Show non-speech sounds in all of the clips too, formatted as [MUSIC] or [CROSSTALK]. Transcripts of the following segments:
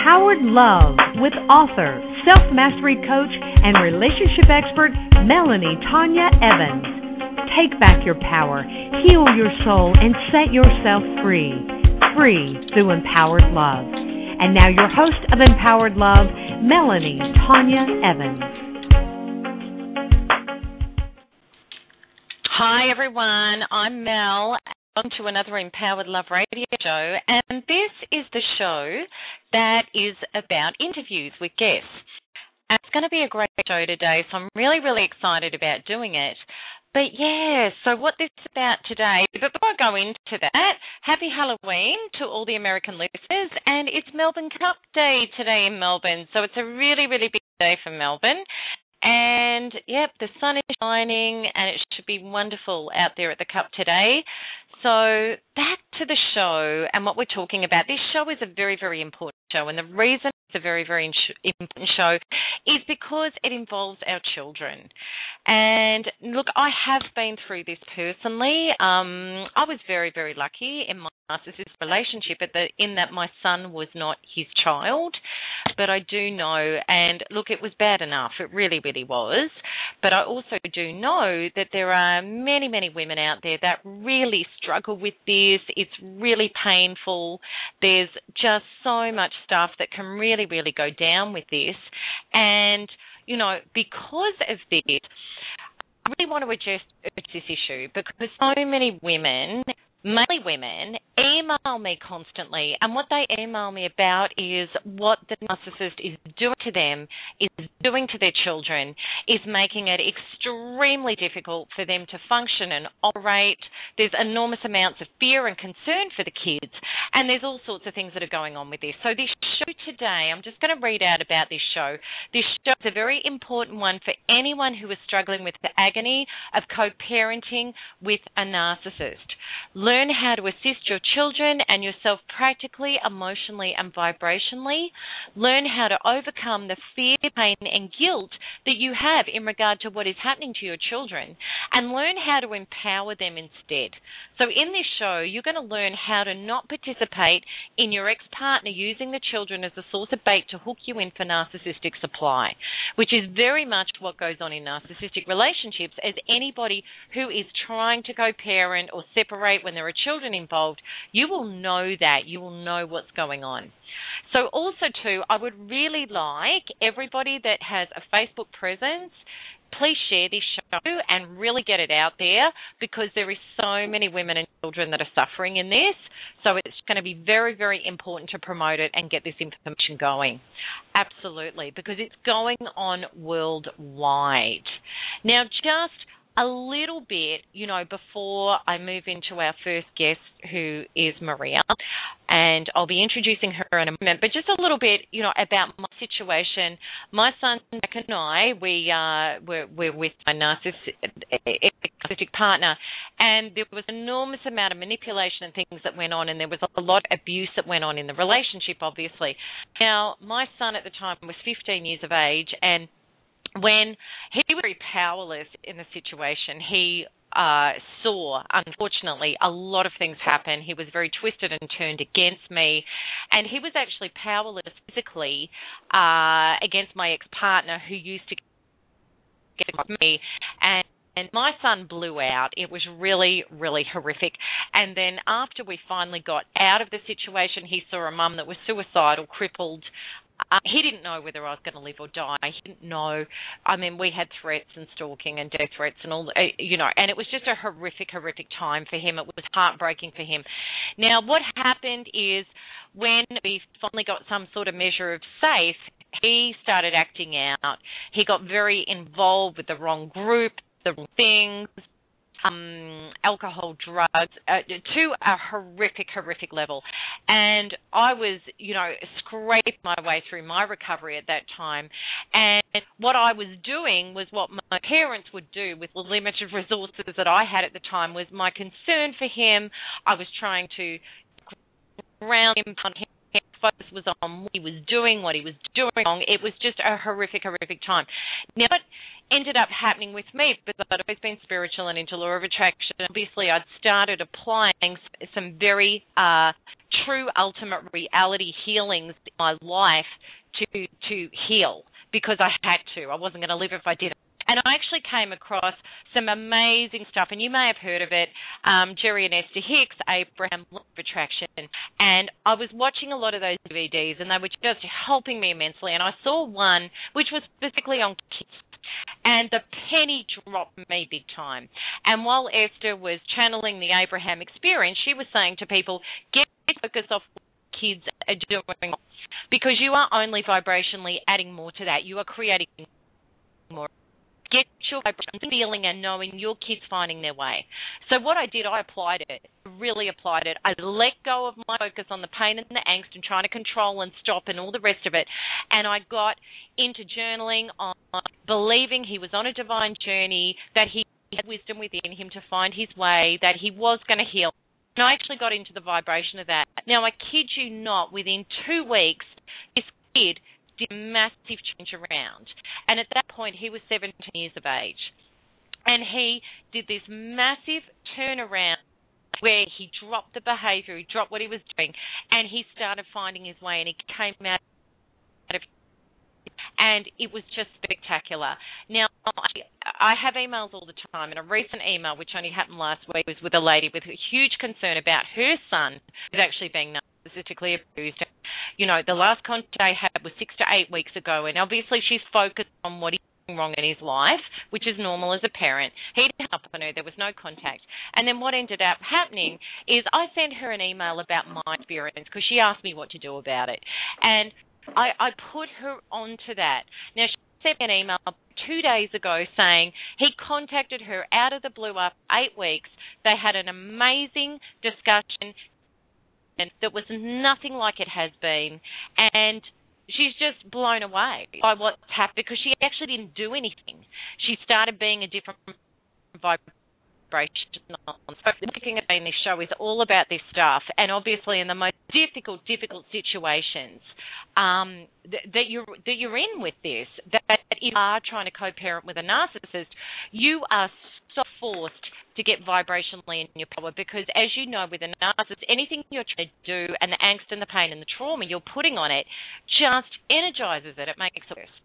Empowered Love with author, self mastery coach, and relationship expert Melanie Tanya Evans. Take back your power, heal your soul, and set yourself free. Free through empowered love. And now, your host of Empowered Love, Melanie Tanya Evans. Hi, everyone. I'm Mel. Welcome to another Empowered Love radio show. And this is the show that is about interviews with guests. And it's going to be a great show today, so I'm really, really excited about doing it. But yeah, so what this is about today, but before I go into that, happy Halloween to all the American listeners, and it's Melbourne Cup Day today in Melbourne, so it's a really, really big day for Melbourne. And yep, the sun is shining, and it should be wonderful out there at the Cup today. So back to the show and what we're talking about. This show is a very, very important show, and the reason it's a very, very important show is because it involves our children. And look, I have been through this personally. Um, I was very, very lucky in my narcissist relationship at the, in that my son was not his child. But I do know, and look, it was bad enough. It really, really was. But I also do know that there are many, many women out there that really struggle with this. It's really painful. There's just so much stuff that can really, really go down with this. And, you know, because of this, I really want to address this issue because so many women mainly women, email me constantly. And what they email me about is what the narcissist is doing to them, is doing to their children, is making it extremely difficult for them to function and operate. There's enormous amounts of fear and concern for the kids. And there's all sorts of things that are going on with this. So, this show today, I'm just going to read out about this show. This show is a very important one for anyone who is struggling with the agony of co parenting with a narcissist. Learn how to assist your children and yourself practically, emotionally, and vibrationally. Learn how to overcome the fear, pain, and guilt that you have in regard to what is happening to your children and learn how to empower them instead. So, in this show, you're going to learn how to not participate in your ex partner using the children as a source of bait to hook you in for narcissistic supply, which is very much what goes on in narcissistic relationships as anybody who is trying to co parent or separate when there are children involved, you will know that. You will know what's going on. So, also, too, I would really like everybody that has a Facebook presence please share this show and really get it out there because there is so many women and children that are suffering in this. So it's going to be very, very important to promote it and get this information going. Absolutely, because it's going on worldwide. Now, just a little bit, you know, before I move into our first guest, who is Maria, and I'll be introducing her in a moment. But just a little bit, you know, about my situation. My son Jack and I, we uh, we're, we're with my narcissistic partner, and there was an enormous amount of manipulation and things that went on, and there was a lot of abuse that went on in the relationship. Obviously, now my son at the time was 15 years of age, and when he was very powerless in the situation, he uh, saw, unfortunately, a lot of things happen. He was very twisted and turned against me, and he was actually powerless physically uh, against my ex partner who used to get me. And and my son blew out. It was really, really horrific. And then after we finally got out of the situation, he saw a mum that was suicidal, crippled, Uh, he didn't know whether I was going to live or die. He didn't know. I mean, we had threats and stalking and death threats and all, uh, you know, and it was just a horrific, horrific time for him. It was heartbreaking for him. Now, what happened is when we finally got some sort of measure of safe, he started acting out. He got very involved with the wrong group, the wrong things, um, alcohol, drugs, uh, to a horrific, horrific level. And I was, you know, scraped my way through my recovery at that time. And what I was doing was what my parents would do with the limited resources that I had at the time was my concern for him. I was trying to ground him him focus was on what he was doing, what he was doing wrong. It was just a horrific, horrific time. Now, what ended up happening with me, because I'd always been spiritual and into law of attraction, obviously I'd started applying some very uh, true ultimate reality healings in my life to to heal because I had to. I wasn't going to live if I didn't. And I actually came across some amazing stuff, and you may have heard of it, um, Jerry and Esther Hicks, Abraham Law of Attraction. And I was watching a lot of those DVDs, and they were just helping me immensely. And I saw one which was specifically on kids. And the penny dropped me big time. And while Esther was channeling the Abraham experience, she was saying to people, get focus off kids are doing because you are only vibrationally adding more to that. You are creating more get your feeling and knowing your kids finding their way. So what I did, I applied it, really applied it. I let go of my focus on the pain and the angst and trying to control and stop and all the rest of it. And I got into journaling on believing he was on a divine journey, that he had wisdom within him to find his way, that he was going to heal. And I actually got into the vibration of that. Now, I kid you not, within two weeks, this kid massive change around. And at that point, he was 17 years of age. And he did this massive turnaround where he dropped the behavior, he dropped what he was doing, and he started finding his way and he came out of and it was just spectacular. Now, I, I have emails all the time, and a recent email, which only happened last week, was with a lady with a huge concern about her son who's actually being narcissistically abused. You know, the last contact I had was six to eight weeks ago, and obviously she's focused on what he's doing wrong in his life, which is normal as a parent. He didn't help on her, there was no contact. And then what ended up happening is I sent her an email about my experience because she asked me what to do about it. And I, I put her onto that. Now, she sent me an email two days ago saying he contacted her out of the blue after eight weeks. They had an amazing discussion that was nothing like it has been. And she's just blown away by what's happened because she actually didn't do anything. She started being a different vibration so looking at this show is all about this stuff, and obviously in the most difficult, difficult situations um, th- that you're that you're in with this, that if you are trying to co-parent with a narcissist, you are so forced to get vibrationally in your power because as you know with a narcissist anything you're trying to do and the angst and the pain and the trauma you're putting on it just energizes it it makes it worse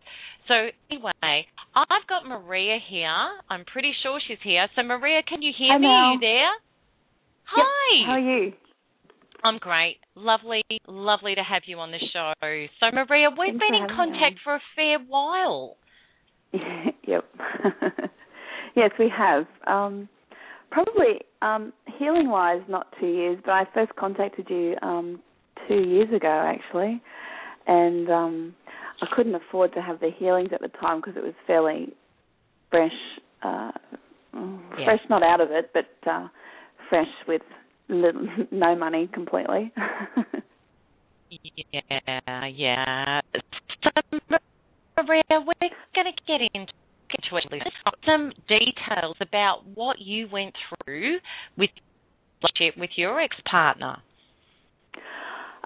so anyway i've got maria here i'm pretty sure she's here so maria can you hear Hi, me are you there Yep. hi How are you? I'm great. Lovely, lovely to have you on the show. So, Maria, we've Thanks been in contact me. for a fair while. [LAUGHS] yep. [LAUGHS] yes, we have. Um, probably um, healing wise, not two years, but I first contacted you um, two years ago actually, and um, I couldn't afford to have the healings at the time because it was fairly fresh, uh, mm, Yeah. fresh not out of it, but uh, fresh with little, [LAUGHS] no money completely. [LAUGHS] Yeah, yeah. So, Maria, we're going to get into into it. some details about what you went through with with your ex partner.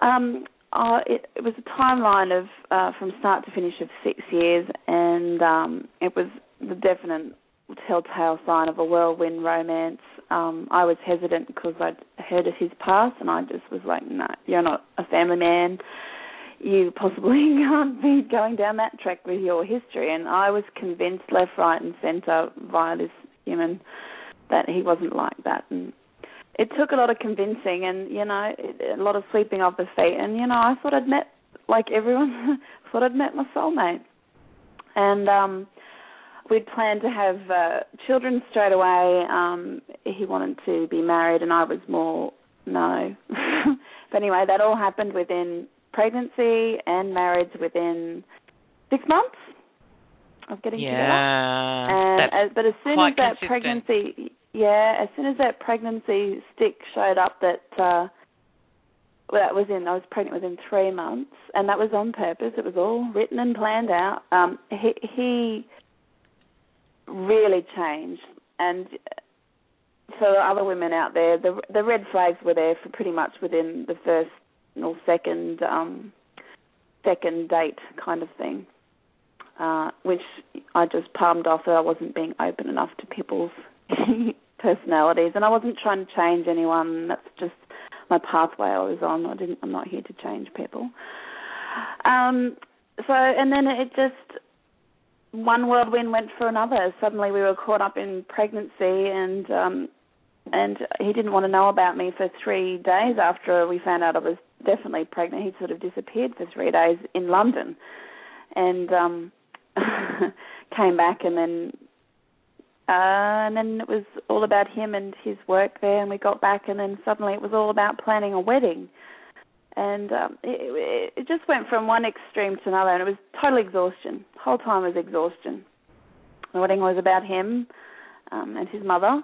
Um, uh, it, it was a timeline of uh, from start to finish of six years, and um, it was the definite telltale sign of a whirlwind romance. Um, I was hesitant because I'd heard of his past, and I just was like, "No, you're not a family man. You possibly [LAUGHS] can't be going down that track with your history." And I was convinced, left, right, and centre, via this human, that he wasn't like that, and it took a lot of convincing and you know a lot of sweeping off the feet and you know I thought I'd met like everyone, [LAUGHS] thought I'd met my soulmate, and um, we'd planned to have uh, children straight away. Um, he wanted to be married, and I was more no. [LAUGHS] but anyway, that all happened within pregnancy and marriage within six months of getting yeah, together. And, uh, but as soon as that consistent. pregnancy, yeah, as soon as that pregnancy stick showed up, that uh, well, that was in I was pregnant within three months, and that was on purpose. It was all written and planned out. Um, he he really changed, and for other women out there, the the red flags were there for pretty much within the first or second um, second date kind of thing, uh, which I just palmed off that I wasn't being open enough to people's [LAUGHS] personalities, and I wasn't trying to change anyone. That's just my pathway I was on. I didn't. I'm not here to change people. Um, so, and then it just one whirlwind went for another. Suddenly, we were caught up in pregnancy, and um, and he didn't want to know about me for three days after we found out I was definitely pregnant. He sort of disappeared for three days in London, and um, [LAUGHS] came back, and then uh, and then it was all about him and his work there. And we got back, and then suddenly it was all about planning a wedding. And um, it, it just went from one extreme to another, and it was total exhaustion. The whole time was exhaustion. The wedding was about him um, and his mother,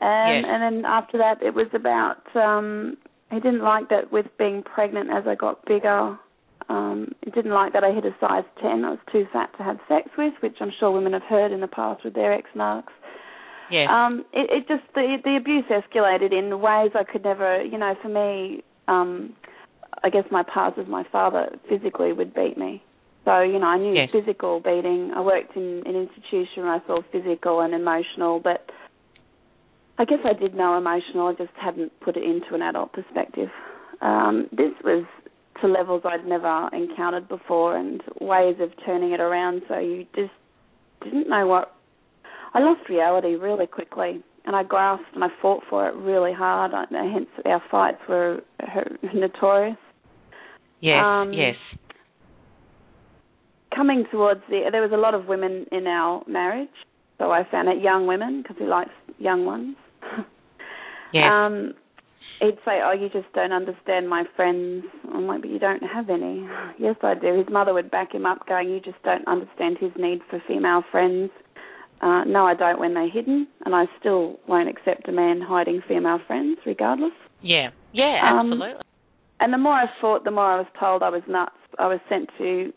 and Yes. and then after that it was about um, he didn't like that with being pregnant as I got bigger. Um, he didn't like that I hit a size ten. I was too fat to have sex with, which I'm sure women have heard in the past with their ex-narcs. Yes. Um, it, it just the the abuse escalated in ways I could never. You know, for me, um, I guess my past as my father physically would beat me. So you know, I knew Yes. physical beating. I worked in an institution where I saw physical and emotional, but I guess I did know emotional. I just hadn't put it into an adult perspective. Um, this was to levels I'd never encountered before, and ways of turning it around. So you just didn't know what. I lost reality really quickly, and I grasped and I fought for it really hard. I, hence, our fights were [LAUGHS] notorious. yes. um, yes. Coming towards the, there was a lot of women in our marriage, so I found out young women because he likes young ones. [LAUGHS] Yes. Um, he'd say, "Oh, you just don't understand my friends." I'm like, "But you don't have any." [SIGHS] Yes, I do. His mother would back him up, going, "You just don't understand his need for female friends." Uh, no, I don't when they're hidden, and I still won't accept a man hiding female friends, regardless. yeah. Yeah. um, Absolutely. And the more I fought, the more I was told I was nuts. I was sent to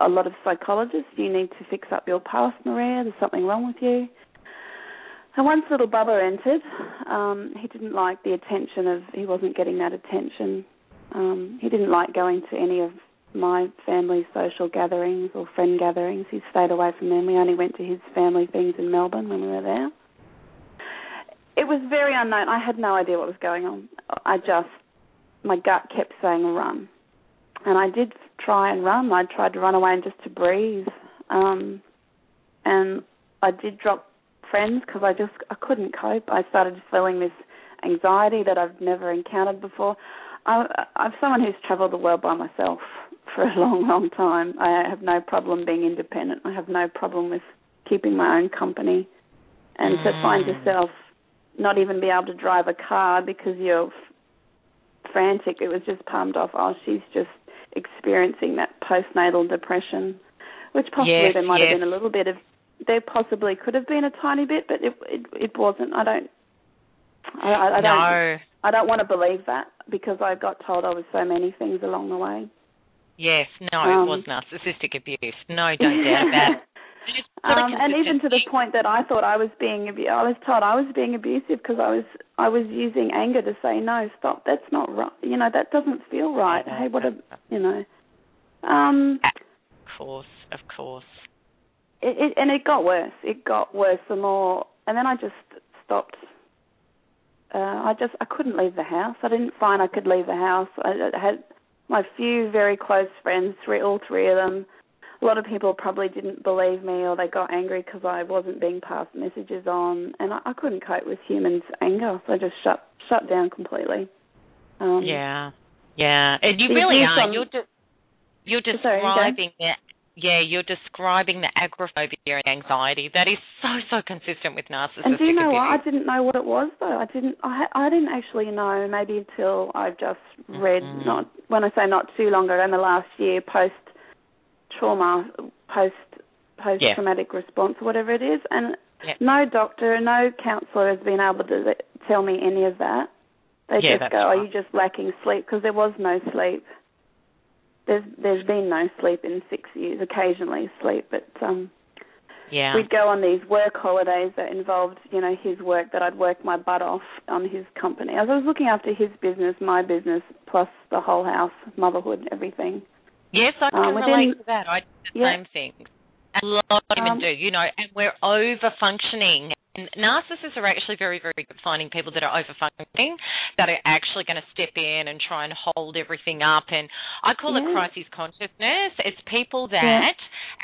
a lot of psychologists. You need to fix up your past, Maria. There's something wrong with you. And once little Bubba entered, um, he didn't like the attention of. He wasn't getting that attention. Um, he didn't like going to any of my family's social gatherings or friend gatherings. He stayed away from them. We only went to his family things in Melbourne when we were there. It was very unknown. I had no idea what was going on. I just, my gut kept saying run, and I did try and run. I tried to run away and just to breathe, um, and I did drop friends because I just I couldn't cope. I started feeling this anxiety that I've never encountered before. I, I'm someone who's travelled the world by myself [LAUGHS] for a long, long time. I have no problem being independent. I have no problem with keeping my own company. And to find Mm. yourself not even be able to drive a car because you're f- frantic, it was just palmed off. Oh, she's just experiencing that postnatal depression, which possibly Yes, there might yes. have been a little bit of. There possibly could have been a tiny bit, but it it, it wasn't. I don't. I, I, I don't. no. I don't want to believe that because I got told I was so many things along the way. Yes. No. Um, it was narcissistic abuse. No. Don't doubt about it. [LAUGHS] It's really Um, and even to the point that I thought I was being abu- I was told I was being abusive because I was I was using anger to say no, stop, that's not right. You know, that doesn't feel right. Hey, what a you know. Um, Of course. Of course. It, it and it got worse. It got worse the more, and then I just stopped. Uh, I just I couldn't leave the house. I didn't find I could leave the house. I, I had my few very close friends, three, all three of them. A lot of people probably didn't believe me, or they got angry because I wasn't being passed messages on, and I, I couldn't cope with humans' anger, so I just shut shut down completely. Um, Yeah. Yeah. And you really are. on- You're just. You're Sorry, describing the yeah, you're describing the agoraphobia and anxiety. That is so so consistent with narcissistic And do you know what? I didn't know what it was though. I didn't. I I didn't actually know. Maybe until I've just read Mhm. not when I say not too long ago, in the last year, post trauma, post post traumatic response, or whatever it is, and Yeah. no doctor, no counsellor has been able to tell me any of that. They Yeah, just go, "Are you just lacking sleep?" Because there was no sleep. There's there's been no sleep in six years. Occasionally sleep, but um Yeah. we'd go on these work holidays that involved, you know, his work that I'd work my butt off on his company. As I was looking after his business, my business, plus the whole house, motherhood, everything. Yes, I can Um, within- relate to that. I do the Yeah. same thing. A lot of women Um, do, you know, and we're over functioning. And narcissists are actually very, very good at finding people that are over functioning, that are actually going to step in and try and hold everything up. And I call Yeah. it crisis consciousness. It's people that, Yeah.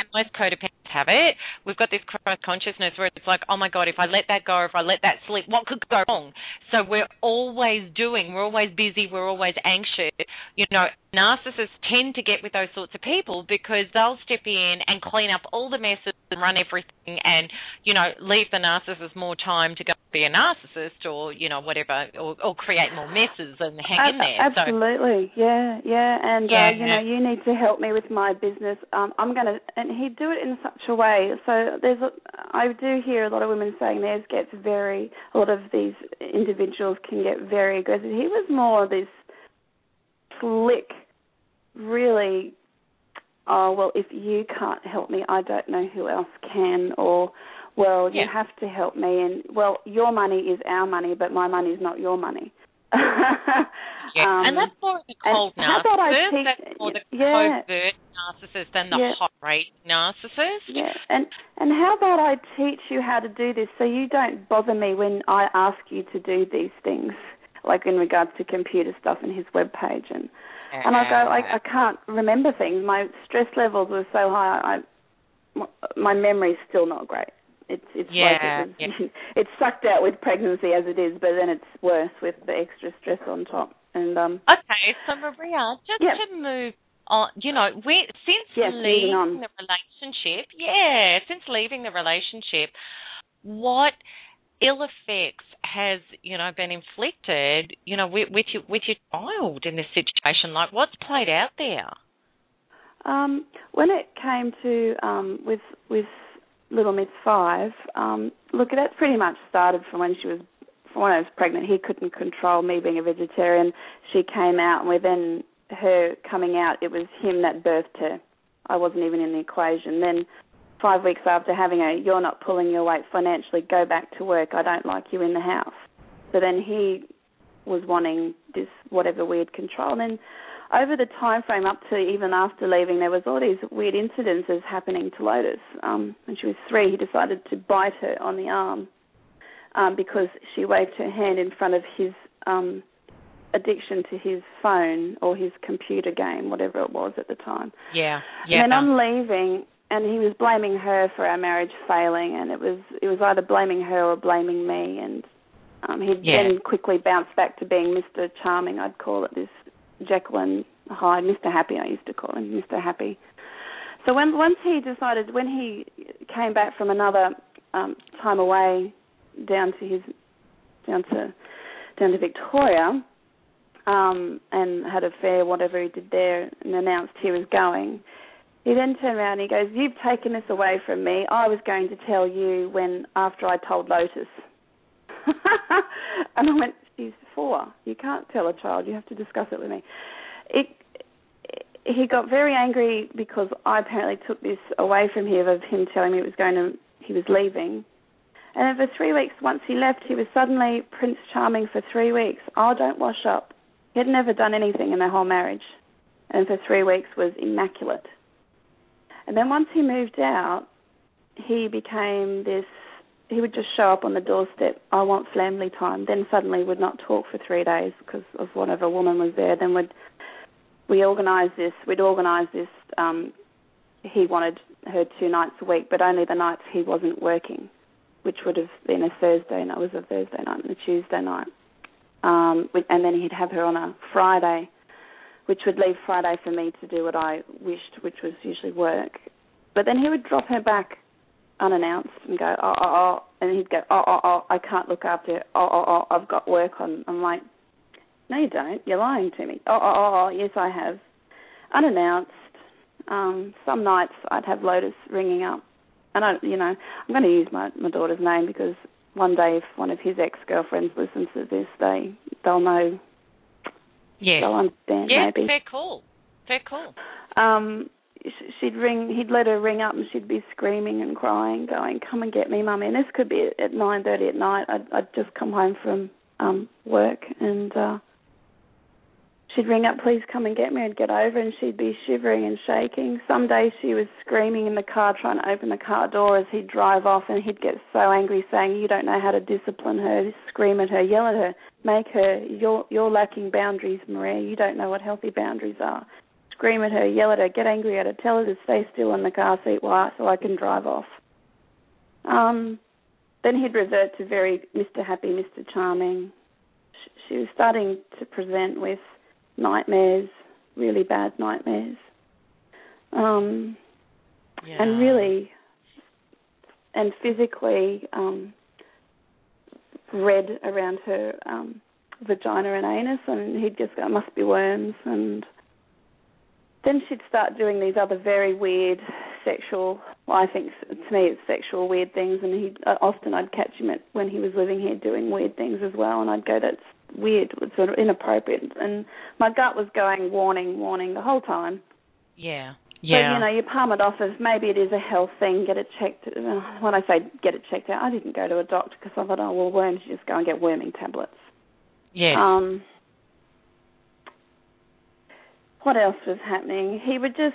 and most codependents have it, we've got this consciousness where it's like, oh my God, if I let that go, if I let that slip, what could go wrong? So we're always doing, we're always busy, we're always anxious. You know, narcissists tend to get with those sorts of people because they'll step in and clean up all the messes and run everything and, you know, leave the narcissist more time to go be a narcissist or, you know, whatever, or, or create more messes and hang in there. So, Absolutely, yeah, yeah. And Yeah. Uh, you know, you need to help me with my business. Um, I'm gonna, and he'd do it in such a way. So there's, a, I do hear a lot of women saying theirs gets very. A lot of these individuals can get very aggressive. He was more this slick, really. Oh well, if you can't help me, I don't know who else can. Or well, you have to help me, and well, your money is our money, but my money is not your money. [LAUGHS] yeah. Um, and that's more of the cold how about I narcissist. teach- That's more the yeah. covert narcissist than the Yeah. hot rate narcissist. Yeah, and and how about I teach you how to do this so you don't bother me when I ask you to do these things, like in regards to computer stuff and his web page and and I go I I can't remember things. My stress levels were so high. I my memory's still not great. It's it's Yeah, like it was, [LAUGHS] it's sucked out with pregnancy as it is, but then it's worse with the extra stress on top. And um Okay, so Maria, just Yeah. to move on, you know, we since Yes, leaving on. the relationship, yeah, since leaving the relationship, what ill effects has you know been inflicted, you know, with, with your with your child in this situation? Like, what's played out there? Um, when it came to um, with with Little Miss Five, um, look, that pretty much started from when she was from when I was pregnant. He couldn't control me being a vegetarian. She came out, and within her coming out, it was him that birthed her. I wasn't even in the equation. Then, five weeks after having her, you're not pulling your weight financially. Go back to work. I don't like you in the house. So then he was wanting this whatever weird control. And then over the time frame up to even after leaving, there was all these weird incidences happening to Lotus. Um, when she was three, he decided to bite her on the arm um, because she waved her hand in front of his um, addiction to his phone or his computer game, whatever it was at the time. Yeah, yeah. And then I'm leaving, and he was blaming her for our marriage failing, and it was it was either blaming her or blaming me, and um, he Yeah. then quickly bounced back to being Mr. Charming. I'd call it this And Hyde, Mr. Happy. I used to call him Mr. Happy. So when once he decided, when he came back from another um, time away down to his down to down to Victoria, um, and had a fair whatever he did there, and announced he was going. He then turned around and he goes, "You've taken this away from me. I was going to tell you when after I told Lotus." [LAUGHS] and I went, "She's four. You can't tell a child. You have to discuss it with me." It, he got very angry because I apparently took this away from him of him telling me it was going to he was leaving. And then for three weeks, once he left, he was suddenly Prince Charming for three weeks. Oh, don't wash up. He had never done anything in their whole marriage, and for three weeks was immaculate. And then once he moved out, he became this. He would just show up on the doorstep. I want family time. Then suddenly would not talk for three days because of whatever woman was there. Then would we organised this. We'd organise this. Um, he wanted her two nights a week, but only the nights he wasn't working, which would have been a Thursday night. It was a Thursday night and a Tuesday night. Um, and then he'd have her on a Friday which would leave Friday for me to do what I wished, which was usually work. But then he would drop her back unannounced and go, oh, oh, oh, and he'd go, oh, oh, oh, I can't look after it. Oh, oh, oh, I've got work on. I'm like, no, you don't. You're lying to me. Oh, oh, oh, oh yes, I have. Unannounced. Um, some nights I'd have Lotus ringing up, and I, you know, I'm going to use my my daughter's name because one day if one of his ex girlfriends listens to this, they they'll know. Yeah. They'll understand. Yeah, maybe. fair call. Fair call. Um, she'd ring he'd let her ring up and she'd be screaming and crying going come and get me mummy and this could be at nine thirty at night. I'd i'd just come home from um work and uh she'd ring up please come and get me and get over and she'd be shivering and shaking. Some days she was screaming in the car trying to open the car door as he'd drive off and he'd get so angry saying you don't know how to discipline her scream at her yell at her make her you're you're lacking boundaries maria. You don't know what healthy boundaries are scream at her, yell at her, get angry at her, tell her to stay still in the car seat while so I can drive off. Um, then he'd revert to very Mr. Happy, Mr. Charming. She was starting to present with nightmares, really bad nightmares. Um, yeah. and really, and physically, um, red around her um, vagina and anus, and he'd just go, must be worms, and then she'd start doing these other very weird sexual well, I think to me it's sexual weird things and he uh, often I'd catch him at when he was living here doing weird things as well and I'd go that's weird it's sort of inappropriate and my gut was going warning warning the whole time yeah yeah. But you know, you palm it off as maybe it is a health thing. Get it checked. Uh, when I say get it checked out, I didn't go to a doctor because I thought, oh well, worms, you just go and get worming tablets. Yeah. Um, what else was happening? He would just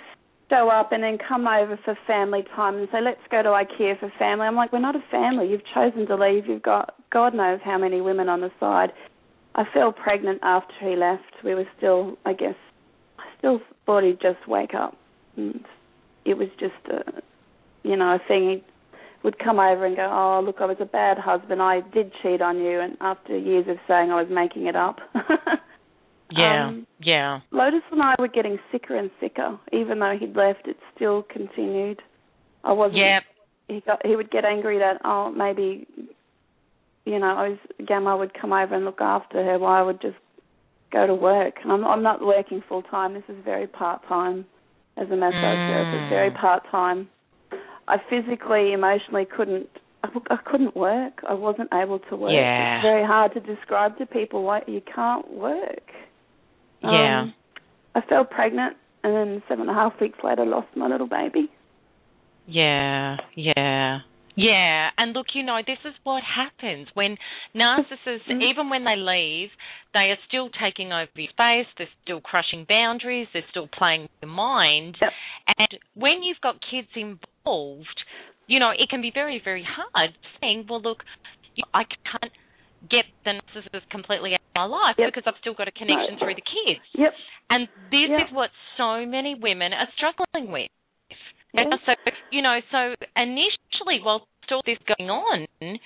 show up and then come over for family time and say, let's go to IKEA for family. I'm like, we're not a family. You've chosen to leave. You've got God knows how many women on the side. I fell pregnant after he left. We were still, I guess, I still thought he'd just wake up. And it was just a, you know, a thing. He would come over and go, oh, look, I was a bad husband. I did cheat on you. And after years of saying I was making it up. [LAUGHS] Yeah, um, yeah. Lotus and I were getting sicker and sicker. Even though he'd left, it still continued. I wasn't. Yeah. He got. He would get angry that oh maybe, you know, I was Gamma would come over and look after her while I would just go to work. And I'm I'm not working full time. This is very part time as a massage mm. therapist. Very part time. I physically, emotionally couldn't I, I couldn't work. I wasn't able to work. Yeah. It's very hard to describe to people why you can't work. Yeah. Um, I fell pregnant, and then seven and a half weeks later, lost my little baby. Yeah, yeah. Yeah, and look, you know, this is what happens when narcissists, Mm-hmm. even when they leave, they are still taking over your space, they're still crushing boundaries, they're still playing with your mind. Yep. And when you've got kids involved, you know, it can be very, very hard saying, well, look, I can't get the narcissist completely out of my life yep. because I've still got a connection no. through the kids. Yep. And this yep. is what so many women are struggling with. Yes. And so, you know, so initially, while all this going on, you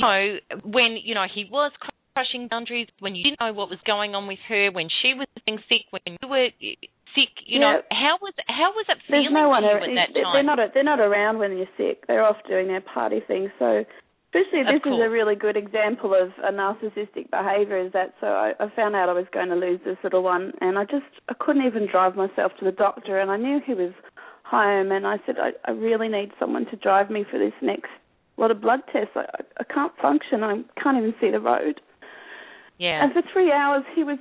know, when, you know, he was crushing boundaries, when you didn't know what was going on with her, when she was being sick, when you were eh, sick, you yep. know, how was how was it There's feeling no one to you at that they're not they're not around when you're sick. They're off doing their party things. So especially this is a really good example of a narcissistic behaviour is that so I, I found out I was going to lose this little one and I just I couldn't even drive myself to the doctor and I knew he was home and I said I, I really need someone to drive me for this next lot of blood tests. I, I, I can't function. I can't even see the road. Yeah. and for three hours he was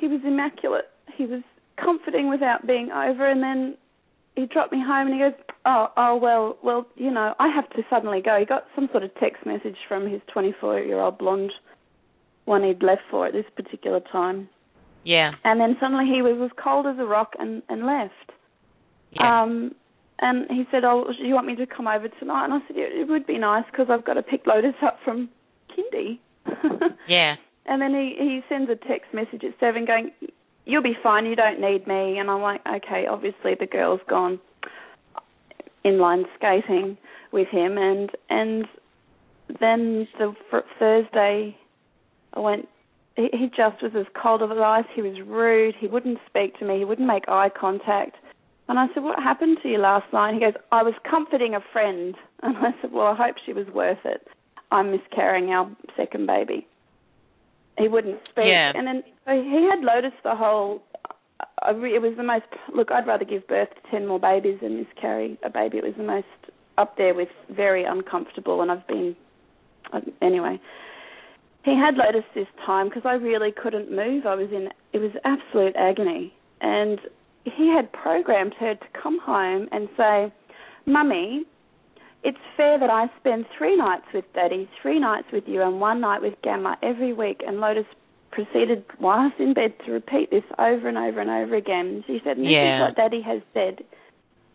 he was immaculate. He was comforting without being over and then he dropped me home and he goes, Oh, oh well well, you know, I have to suddenly go. He got some sort of text message from his twenty four year old blonde one he'd left for at this particular time. yeah. And then suddenly he was as cold as a rock and, and left. Yeah. Um and he said, "Oh, do you want me to come over tonight?" And I said, "Yeah, "It would be nice because I've got to pick Lotus up from kindy." [LAUGHS] yeah. And then he he sends a text message at seven going, "You'll be fine. You don't need me." And I'm like, "Okay." Obviously, the girl's gone inline skating with him, and and then the fr- Thursday, I went he, he just was as cold of ice. He was rude. He wouldn't speak to me. He wouldn't make eye contact. And I said, What happened to you last night? He goes, I was comforting a friend. [LAUGHS] And I said, Well, I hope she was worth it. I'm miscarrying our second baby. He wouldn't speak. Yeah. And then so he had Lotus the whole. Uh, I re- it was the most. Look, I'd rather give birth to 10 more babies than miscarry a baby. It was the most up there with very uncomfortable. And I've been. Um, anyway. He had Lotus this time because I really couldn't move. I was in. It was absolute agony. And he had programmed her to come home and say, Mummy, it's fair that I spend three nights with Daddy, three nights with you, and one night with Gamma every week. And Lotus proceeded, whilst in bed, to repeat this over and over and over again. She said, This Yeah. is what Daddy has said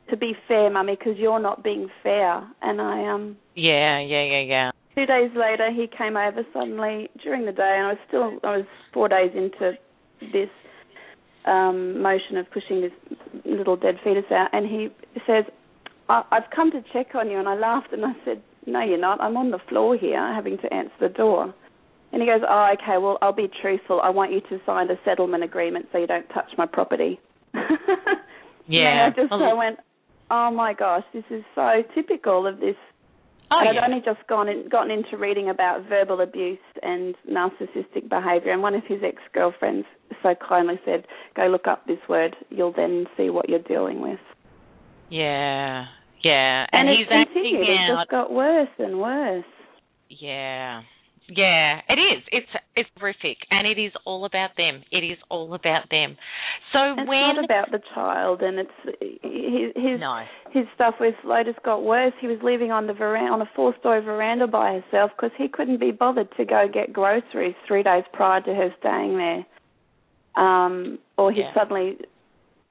to be fair, Mummy, because you're not being fair. And I um Yeah, yeah, yeah, yeah. two days later he came over suddenly during the day and I was still I was four days into this um motion of pushing this little dead fetus out and he says I, I've come to check on you and I laughed and I said no you're not I'm on the floor here having to answer the door and he goes oh okay well I'll be truthful I want you to sign a settlement agreement so you don't touch my property [LAUGHS] Yeah. and I just Oh. I went oh my gosh this is so typical of this Oh, and I'd yeah. only just gone in, gotten into reading about verbal abuse and narcissistic behaviour, and one of his ex-girlfriends so kindly said, "Go look up this word. You'll then see what you're dealing with." Yeah, yeah. And, he's it continued. acting It just got worse and worse. Yeah. Yeah, it is. It's it's horrific, and it is all about them. It is all about them. So It's when not about the child, and it's his his, no, his stuff with Lotus got worse. He was living on the veranda, on a four-story veranda by herself because he couldn't be bothered to go get groceries three days prior to her staying there. Um, or he'd Yeah. suddenly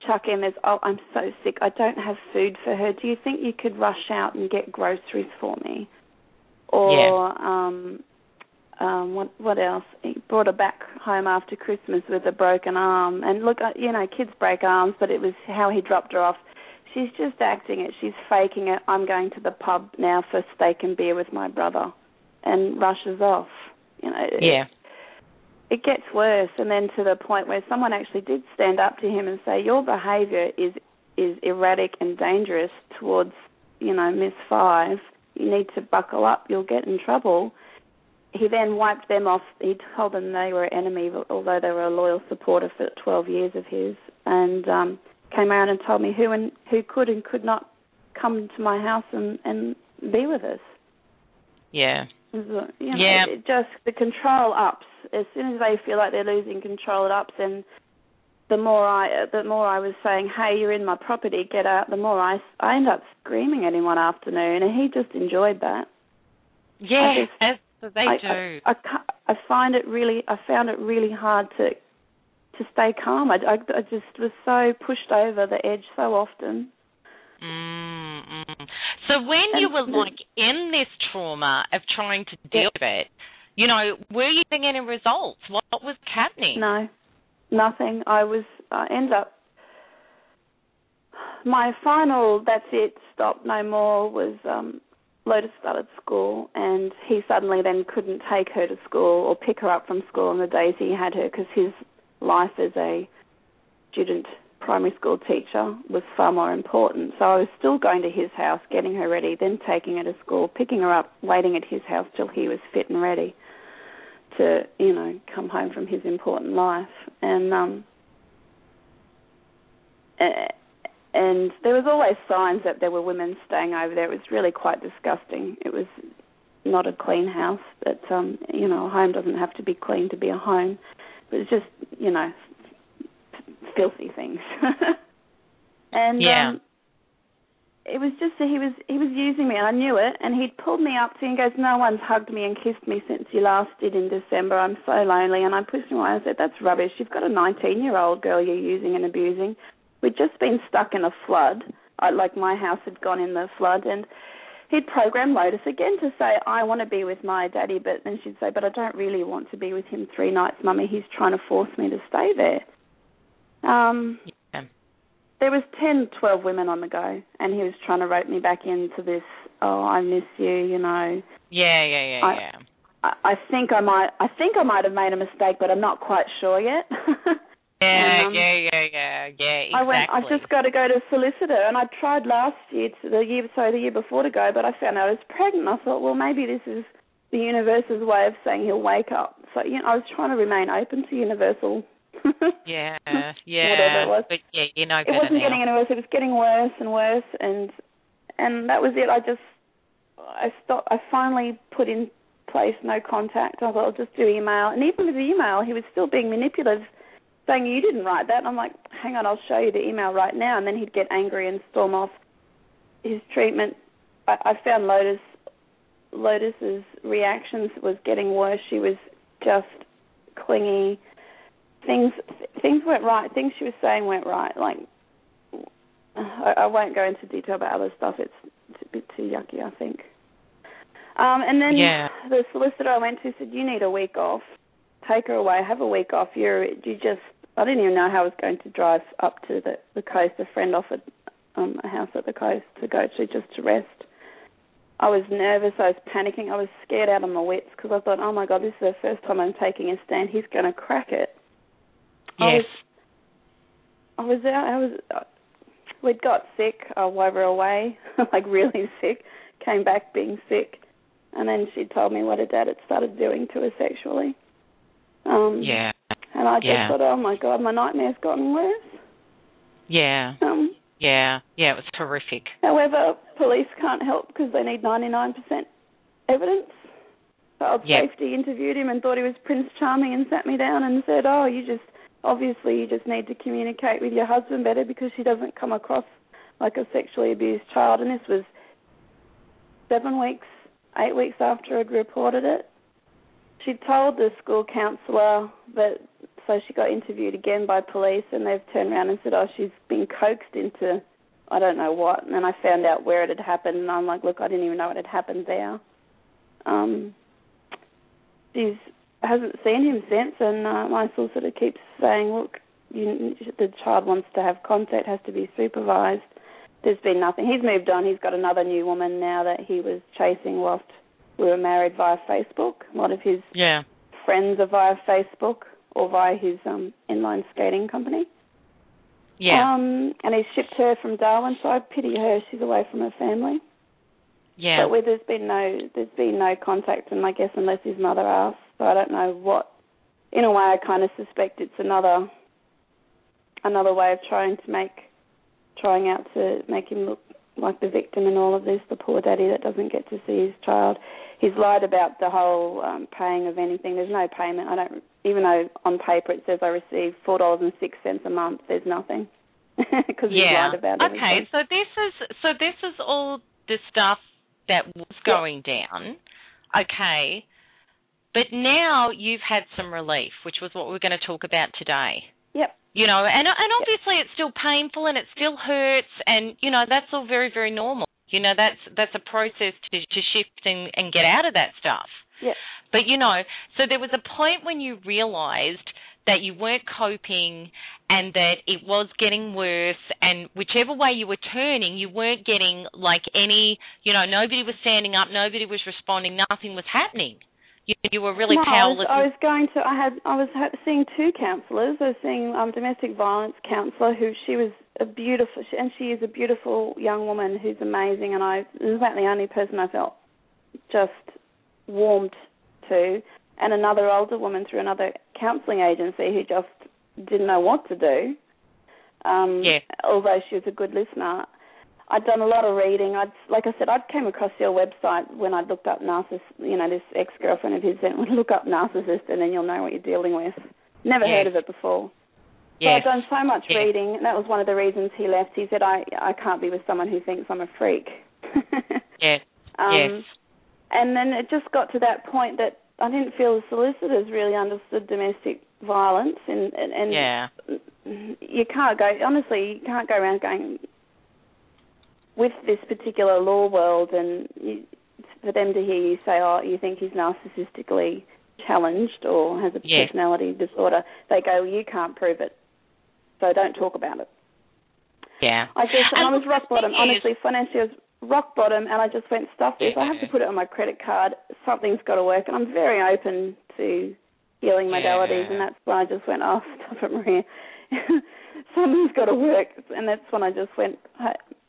chuck in, "There's oh, I'm so sick. I don't have food for her. Do you think you could rush out and get groceries for me?" Or um, um, what what else? He brought her back home after Christmas with a broken arm. And look, uh, you know, kids break arms, but it was how he dropped her off. She's just acting it. She's faking it. I'm going to the pub now for steak and beer with my brother, and rushes off. You know, yeah, it gets worse, and then to the point where someone actually did stand up to him and say, "Your behaviour is is erratic and dangerous towards, you know, Miss Five. You need to buckle up. You'll get in trouble." He then wiped them off. He told them they were enemy, although they were a loyal supporter for 12 years of his, and um, came around and told me who and who could and could not come to my house and and be with us. yeah, Uh, you know, Yeah. it just the control ups. As soon as they feel like they're losing control, it ups. And the more I, the more I was saying, "Hey, you're in my property, get out." The more I, I end up screaming at him one afternoon, and he just enjoyed that. yeah. as they I, do. I, I, I find it really, I found it really hard to, to stay calm. I, I, I just was so pushed over the edge so often. Mm, mm. So when And you were like in this trauma of trying to deal with it, you know, were you getting any results? What, what was happening? No, nothing. I was. I ended up. My final. That's it. Stop. No more. Was um, Lotus started school, and he suddenly then couldn't take her to school or pick her up from school on the days he had her because his life as a student primary school teacher was far more important. So I was still going to his house, getting her ready, then taking her to school, picking her up, waiting at his house till he was fit and ready to, you know, come home from his important life. And um and there was always signs that there were women staying over there. It was really quite disgusting. It was not a clean house, but um, you know, a home doesn't have to be clean to be a home. But it's just, you know, filthy things. [LAUGHS] and Yeah. um it was just that he was he was using me and I knew it and he'd pulled me up to him and goes, No one's hugged me and kissed me since you last did in December. I'm so lonely and I pushed him away and said, That's rubbish. You've got a nineteen year old girl you're using and abusing. We'd just been stuck in a flood. I, like my house had gone in the flood and he'd program Lotus again to say, I want to be with my daddy but then she'd say, But I don't really want to be with him three nights, Mummy, he's trying to force me to stay there. Um Yeah. there was ten, twelve women on the go, and he was trying to rope me back into this. Oh, I miss you. You know, Yeah, yeah, yeah, I- yeah. I think I might I think I might have made a mistake, but I'm not quite sure yet. [LAUGHS] yeah, um, yeah, yeah, yeah, yeah. Exactly. I went. I've just got to go to solicitor, and I tried last year, to the year so the year before to go, but I found out I was pregnant. I thought, well, maybe this is the universe's way of saying he'll wake up. So you know, I was trying to remain open to universal. Yeah, [LAUGHS] yeah. Whatever it was. But yeah, you know, it wasn't now. getting any worse. It was getting worse and worse, and and that was it. I just I stopped. I finally put in place no contact. I thought I'll just do email, and even with the email, he was still being manipulative, saying you didn't write that. And I'm like, hang on, I'll show you the email right now. And then he'd get angry and storm off. His treatment, I, I found Lotus Lotus's reactions was getting worse. She was just clingy. Things things weren't right. Things she was saying weren't right. Like I, I won't go into detail about other stuff. It's, it's a bit too yucky, I think. Um, and then yeah. the solicitor I went to said, "You need a week off. Take her away. Have a week off. You're you just." I didn't even know how I was going to drive up to the the coast. A friend offered um, a house at the coast to go to just to rest. I was nervous. I was panicking. I was scared out of my wits because I thought, "Oh my God, this is the first time I'm taking a stand. He's going to crack it." Yes. I was, I was out. I was. Uh, we'd got sick uh, while we were away, [LAUGHS] like really sick. Came back being sick and then she told me what her dad had started doing to her sexually. Um, yeah. And I just yeah. thought, oh my god, my nightmare's gotten worse. Yeah. Um, yeah. Yeah, it was horrific. However, police can't help because they need 99% evidence. Child yep. safety interviewed him and thought he was Prince Charming and sat me down and said, oh, you just, obviously you just need to communicate with your husband better because she doesn't come across like a sexually abused child. And this was seven weeks eight weeks after I'd reported it. She told the school counsellor that, so she got interviewed again by police, and they've turned around and said, "Oh, she's been coaxed into, I don't know what." And then I found out where it had happened, and I'm like, "Look, I didn't even know it had happened there." Um, she's hasn't seen him since, and uh, my solicitor keeps saying, "Look, you, the child wants to have contact, has to be supervised." there's been nothing. He's moved on. He's got another new woman now that he was chasing whilst we were married via Facebook. A lot of his yeah. friends are via Facebook or via his um, inline skating company. Yeah. Um, and he shipped her from Darwin, so I pity her. She's away from her family. Yeah. But where there's been no there's been no contact, and I guess unless his mother asks, so I don't know what. In a way, I kind of suspect it's another another way of trying to make trying out to make him look like the victim in all of this, the poor daddy that doesn't get to see his child. He's lied about the whole um, paying of anything. There's no payment. I don't, even though on paper it says I receive four dollars and six cents a month. There's nothing [LAUGHS] because yeah. he's lied about okay, everything. so this is so this is all the stuff that was going down. Okay, but now you've had some relief, which was what we're going to talk about today. Yep. You know and and obviously it's still painful and it still hurts and you know that's all very very normal. You know that's that's a process to to shift and and get out of that stuff. Yeah but you know so there was a point when you realized that you weren't coping and that it was getting worse and whichever way you were turning you weren't getting like any you know nobody was standing up nobody was responding nothing was happening you, you were really no, powerless. I was, I was going to. I had. I was seeing two counsellors. I was seeing um, domestic violence counsellor, who she was a beautiful, and she is a beautiful young woman who's amazing. And I is about the only person I felt just warmed to, and another older woman through another counselling agency who just didn't know what to do. Um, yeah. Although she was a good listener, I'd done a lot of reading. I'd, like I said, I came across your website when I'd looked up narcissist. You know, this ex-girlfriend of his said, "Look up narcissist, and then you'll know what you're dealing with." Never yes. heard of it before. Yes. So I'd done so much yes. reading, and that was one of the reasons he left. He said, "I I can't be with someone who thinks I'm a freak." [LAUGHS] yes. Um, yes. And then it just got to that point that I didn't feel the solicitors really understood domestic violence, and and, and yeah. you can't go. Honestly, you can't go around going with this particular law world, and you, for them to hear you say, "Oh, you think he's narcissistically challenged or has a yes. personality disorder," they go, well, "You can't prove it, so don't talk about it." Yeah. I just And I was rock bottom. Honestly, was rock bottom, and I just went stuff this. I have to put it on my credit card. Something's got to work, and I'm very open to healing modalities, Yeah. and that's when I just went, oh, [LAUGHS] stop it, Maria. [LAUGHS] Something's got to work, and that's when I just went.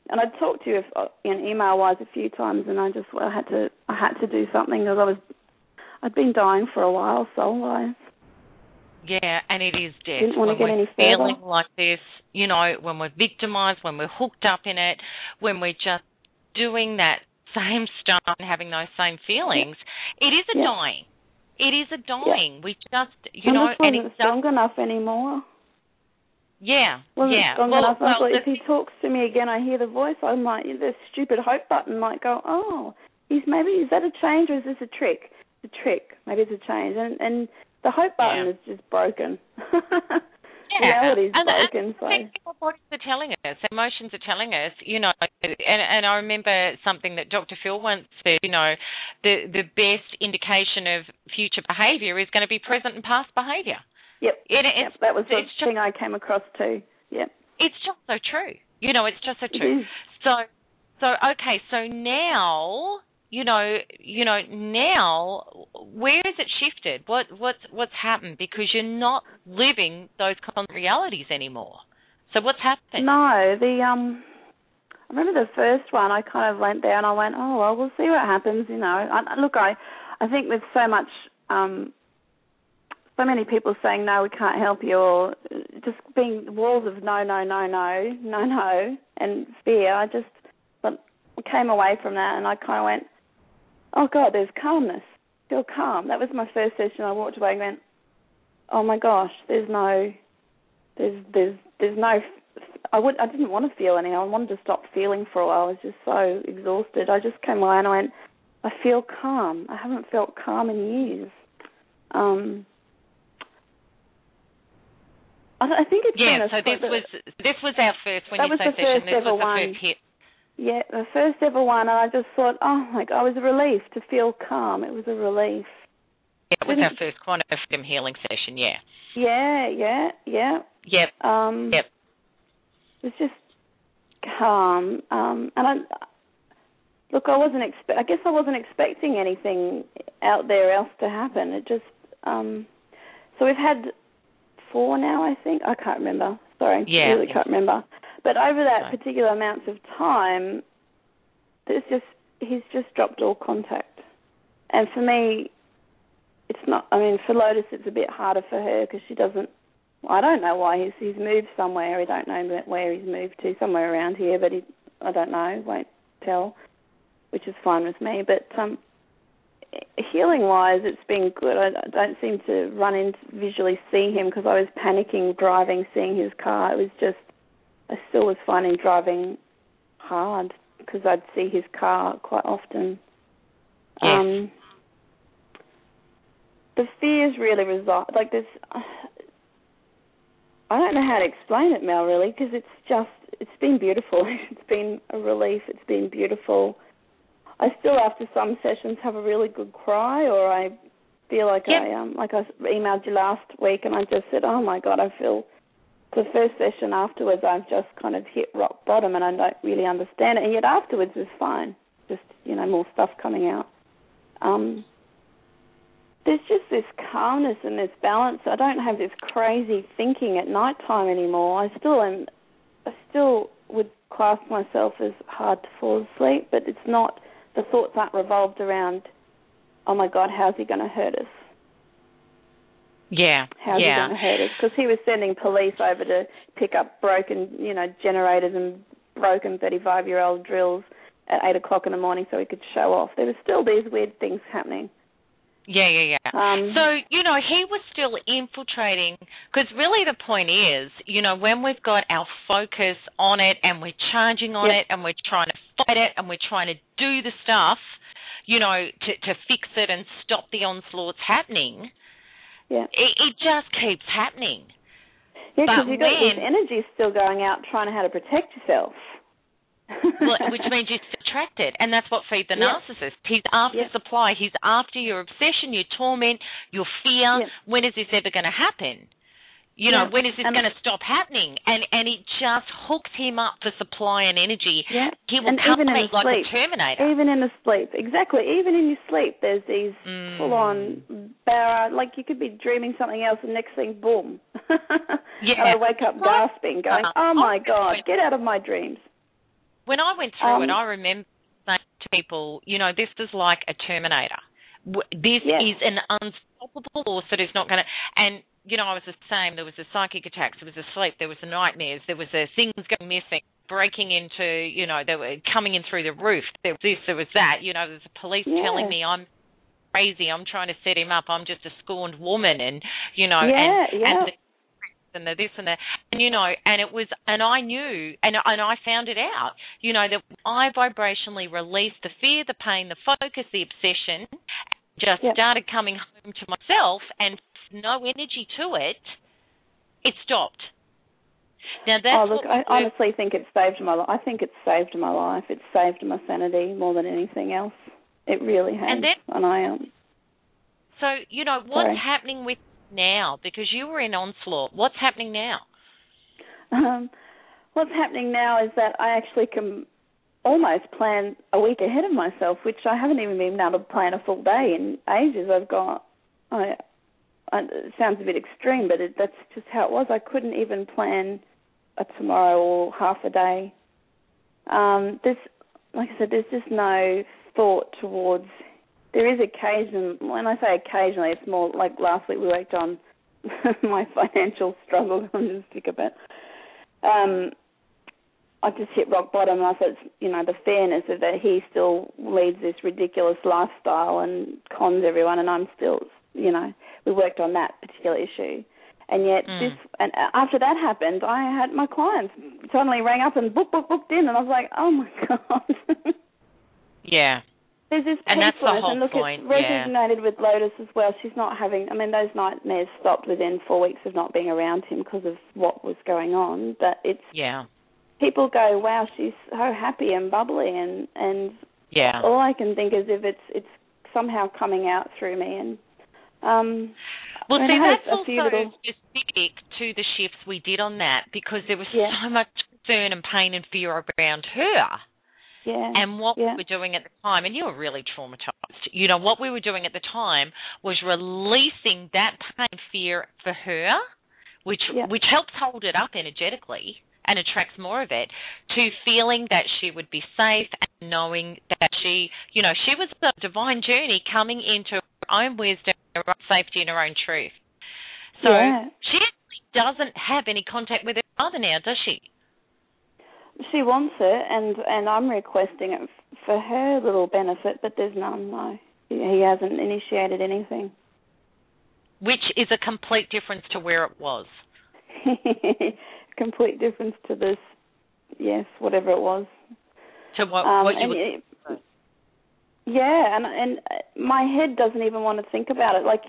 And I talked to you if, uh, in email wise a few times, and I just I had to I had to do something because I was I'd been dying for a while soul wise. Yeah, and it is death. Didn't wanna when get we're any further. feeling like this, you know, when we're victimized, when we're hooked up in it, when we're just doing that same stuff and having those same feelings, it is a Yeah. dying. It is a dying. We just, you know, this and wasn't it does, strong enough anymore. yeah, wasn't yeah. strong well, enough. Well, the if he talks to me again, I hear the voice. I might the stupid hope button might go. Oh, he's maybe is that a change or is this a trick? It's a trick. Maybe it's a change. And and the hope button Yeah. is just broken. [LAUGHS] Yeah. Reality's and, broken. And so I think our bodies are telling us, emotions are telling us, you know. And, and I remember something that Dr. Phil once said, you know, the the best indication of future behaviour is going to be present and past behaviour. yep, It, yep. That was the it's just, thing I came across too. Yep. it's just so true. You know, it's just so true. is. So, so okay, so now, you know, you know, now, where has it shifted? What what's what's happened? Because you're not living those constant realities anymore. So what's happened? No, the um. I remember the first one. I kind of went there and I went, oh well, we'll see what happens. You know, I, look, I, I think with so much, um, so many people saying no, we can't help you, or just being walls of no, no, no, no, no, no, and fear. I just, but came away from that and I kind of went, oh God, there's calmness. Feel calm. That was my first session. I walked away and went, oh my gosh, there's no, there's there's there's no I would I didn't want to feel any. I wanted to stop feeling for a while. I was just so exhausted. I just came away and I went, I feel calm. I haven't felt calm in years. Um I, I think it's Yeah, so this was this was our first when That you was say the session. This ever was the one. first hit. Yeah the first ever one, and I just thought, oh my god, it was a relief to feel calm. It was a relief. Yeah, it was our Didn't- first quantum freedom healing session. Yeah. Yeah, yeah, yeah. Yep. Um, Yep. It was just calm, um, and I look. I wasn't expect. I guess I wasn't expecting anything out there else to happen. It just. Um, so we've had four now. I think I can't remember. Sorry, Yeah. I really can't remember. But over that Right. particular amount of time, there's just he's just dropped all contact, and for me, it's not. I mean, for Lotus, it's a bit harder for her because she doesn't. I don't know why he's he's moved somewhere. I don't know where he's moved to. Somewhere around here, but he. I don't know. Won't tell, which is fine with me. But um, healing wise, it's been good. I, I don't seem to run into visually see him because I was panicking driving, seeing his car. It was just. I still was finding driving hard because I'd see his car quite often. Yes. Um, the fears really reside like this. [SIGHS] I don't know how to explain it, Mel. Really, because it's just it's been beautiful. [LAUGHS] It's been a relief. It's been beautiful. I still, after some sessions, have a really good cry, or I feel like Yep. I um like I emailed you last week, and I just said, "Oh my God, I feel." The first session afterwards, I've just kind of hit rock bottom, and I don't really understand it. And yet afterwards was fine. Just you know more stuff coming out. Um, there's just this calmness and this balance. I don't have this crazy thinking at night time anymore. I still am. I still would class myself as hard to fall asleep, but it's not. The thoughts aren't revolved around. Oh my God, how's he going to hurt us? Yeah. How's yeah. he going to hurt us? Because he was sending police over to pick up broken, you know, generators and broken 35-year-old drills at eight o'clock in the morning so he could show off. There were still these weird things happening. Yeah, yeah, yeah. Um, so, you know, he was still infiltrating because really the point is, you know, when we've got our focus on it and we're charging on it and we're trying to fight it and we're trying to do the stuff, you know, to, to fix it and stop the onslaughts happening, yeah. it, it just keeps happening. Yeah, because you've got this energy still going out trying to how to protect yourself. well, [LAUGHS] which means you're attracted, and that's what feed the Yeah. narcissist. He's after Yeah. supply. He's after your obsession, your torment, your fear. Yeah. When is this ever going to happen? You know, Yeah. when is this going to stop happening? And and it just hooks him up for supply and energy. Yeah. He will And come even in his like sleep. a Terminator. Even in the sleep, exactly. Even in your sleep, there's these Mm. full-on barra. Like you could be dreaming something else, and next thing, boom. [LAUGHS] Yeah. and I wake up gasping, going, Uh, "Oh my god, get out of my dreams!" When I went through it, Um, I remember saying to people, you know, this is like a Terminator. This Yes. is an unstoppable force that is not going to. And you know, I was the same. There was the psychic attacks. There was the sleep. There was the nightmares. There was the things going missing, breaking into. You know, they were coming in through the roof. There was this. There was that. You know, there's the police telling me I'm crazy. I'm trying to set him up. I'm just a scorned woman, and you know, Yeah, and yeah. and the and the this and that, and you know, and it was, and I knew, and and I found it out, you know, that I vibrationally released the fear, the pain, the focus, the obsession, just Yep. started coming home to myself, and no energy to it, it stopped. Now that's oh look, I honestly think it saved my life. I think it's saved my life. It's saved my sanity more than anything else. It really has. And then- and I um, So you know what's Sorry. happening with now because you were in onslaught. What's happening now? Um, what's happening now is that I actually can almost plan a week ahead of myself, which I haven't even been able to plan a full day in ages. I've got, I, I it sounds a bit extreme, but it, that's just how it was. I couldn't even plan a tomorrow or half a day. Um, there's, like I said, there's just no thought towards. There is occasion. When I say occasionally, it's more like last week we worked on [LAUGHS] my financial struggles. [LAUGHS] I'm just sick of it um, I just hit rock bottom. And I thought, you know, the fairness of that he still leads this ridiculous lifestyle and cons everyone, and I'm still, you know, we worked on that particular issue. And yet, Mm. this and after that happened, I had my clients suddenly rang up and book, book, booked in, and I was like, oh my [LAUGHS] god. Yeah. There's this And that's the whole and look, point, it's yeah. resonated with Lotus as well. She's not having. I mean, those nightmares stopped within four weeks of not being around him because of what was going on. But it's Yeah. People go, "Wow, she's so happy and bubbly," and and Yeah. all I can think is if it's it's somehow coming out through me, and um, Well, see, that's also little- specific to the shifts we did on that because there was Yeah. so much concern and pain and fear around her yeah, and what yeah. we were doing at the time. And you were really traumatized. You know, what we were doing at the time was releasing that pain and fear for her, which Yeah. which helps hold it up energetically and attracts more of it to feeling that she would be safe and knowing that she, you know, she was a divine journey coming into her own wisdom, her own safety, and her own truth. So Yeah. she actually doesn't have any contact with her mother now, does she? She wants it, and and I'm requesting it for her little benefit, but there's none. No, he he hasn't initiated anything. Which is a complete difference to where it was. [LAUGHS] Complete difference to this. Yes, whatever it was. To what, Um, what you and would yeah, and and uh, my head doesn't even want to think about it. Like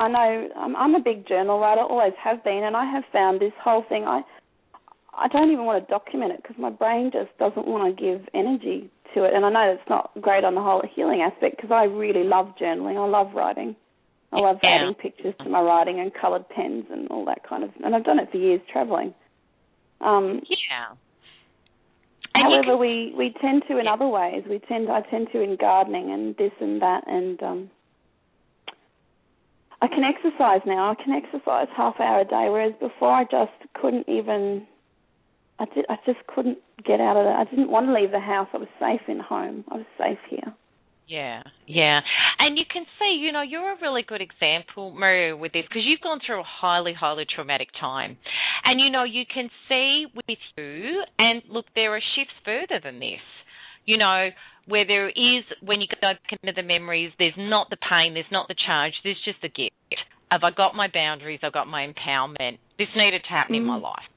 I know I'm, I'm a big journal writer, always have been, and I have found this whole thing. I I don't even want to document it because my brain just doesn't want to give energy to it. And I know it's not great on the whole healing aspect because I really love journaling. I love writing. I love Yeah. adding pictures to my writing and coloured pens and all that kind of. And I've done it for years travelling. Um, Yeah. And However, can- we we tend to in other ways. We tend I tend to in gardening and this and that, and um, I can exercise now. I can exercise half hour a day, whereas before I just couldn't even. I did. I just couldn't get out of that. I didn't want to leave the house. I was safe in home. I was safe here. Yeah, yeah. And you can see, you know, you're a really good example, Maria, with this because you've gone through a highly, highly traumatic time. And, you know, you can see with you, and look, there are shifts further than this. You know, where there is, when you go back into the memories, there's not the pain, there's not the charge, there's just the gift Have I got my boundaries, I've got my empowerment. This needed to happen in my Mhm. life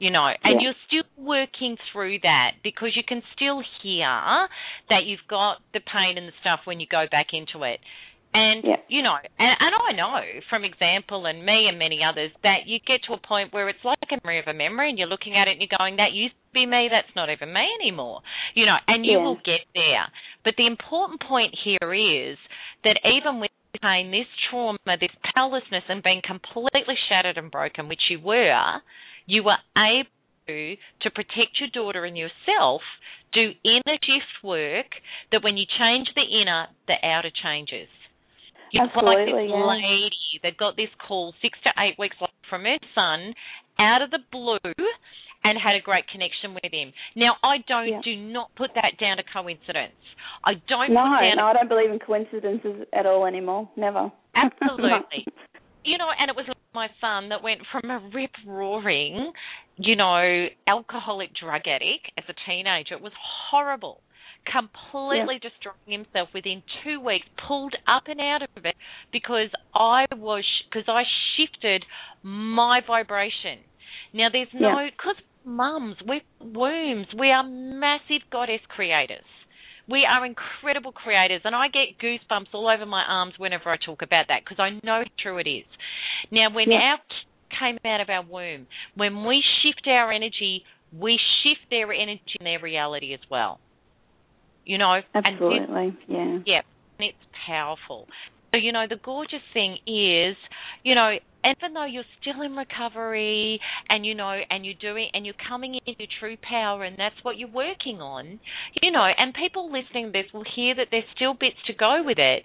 you know, and Yeah. you're still working through that because you can still hear that you've got the pain and the stuff when you go back into it. And Yeah. you know, and, and I know from example and me and many others that you get to a point where it's like a memory of a memory and you're looking at it and you're going, That used to be me, that's not even me anymore. You know, and you Yeah. will get there. But the important point here is that even with pain, this trauma, this powerlessness, and being completely shattered and broken, which you were, you were able to, to protect your daughter and yourself, do inner shift work that when you change the inner, the outer changes. You Absolutely, like this yeah. lady that got this call six to eight weeks from her son out of the blue and had a great connection with him. Now, I don't yeah. do not put that down to coincidence. I don't. No, no, I don't believe in coincidences at all anymore. Never. [LAUGHS] Absolutely. You know, and it was my son that went from a rip roaring, you know, alcoholic drug addict as a teenager. It was horrible. Completely yeah. destroying himself within two weeks, pulled up and out of it because I was because I shifted my vibration. Now there's no because mums, we're wombs, we are massive goddess creators. We are incredible creators, and I get goosebumps all over my arms whenever I talk about that because I know how true it is. Now, when yeah. our came out of our womb, when we shift our energy, we shift their energy and their reality as well. You know, absolutely, yeah, yeah, and it's powerful. So, you know, the gorgeous thing is, you know, even though you're still in recovery and you know and you're doing and you're coming into your true power and that's what you're working on you know and people listening to this will hear that there's still bits to go with it.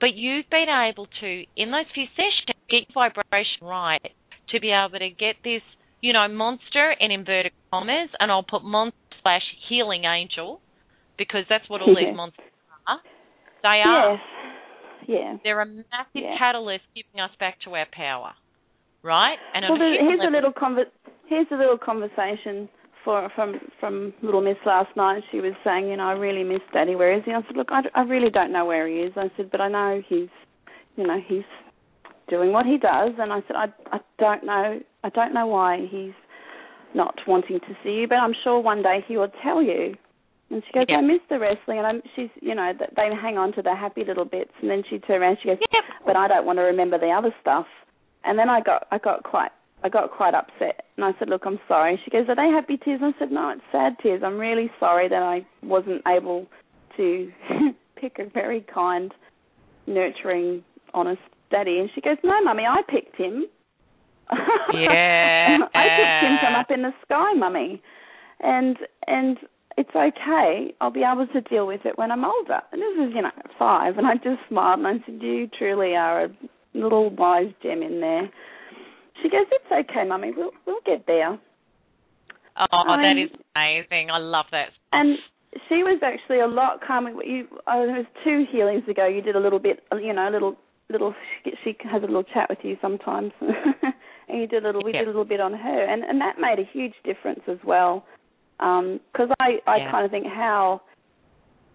But you've been able to in those few sessions get your vibration right to be able to get this you know monster in inverted commas and I'll put monster slash healing angel because that's what all these monsters are. They are yes yeah. They're a massive yeah. catalyst giving us back to our power, right? And well, here's level, a little conver- here's a little conversation for from from little Miss last night. She was saying, you know, I really miss Daddy. Where is he? I said, look, I, I really don't know where he is. I said, but I know he's, you know, he's doing what he does. And I said, I I don't know, I don't know why he's not wanting to see you, but I'm sure one day he will tell you. And she goes, I miss the wrestling, and I'm, she's, you know, they hang on to the happy little bits, and then she turns around, she goes, but I don't want to remember the other stuff. And then I got, I got quite, I got quite upset, and I said, look, I'm sorry. She goes, are they happy tears? And I said, no, it's sad tears. I'm really sorry that I wasn't able to [LAUGHS] pick a very kind, nurturing, honest daddy. And she goes, no, mummy, I picked him. [LAUGHS] Yeah. I picked him from up in the sky, mummy. And and it's okay. I'll be able to deal with it when I'm older. And this is, you know, five. And I just smiled and I said, You truly are a little wise gem in there. She goes, It's okay, Mummy. We'll we'll get there. Oh, that is amazing. I love that. And she was actually a lot calmer. You, oh, it was two healings ago. You did a little bit, you know, a little, little. She, she has a little chat with you sometimes, [LAUGHS] and you did a little. We did a little bit on her, and and that made a huge difference as well because um, I I yeah. kind of think how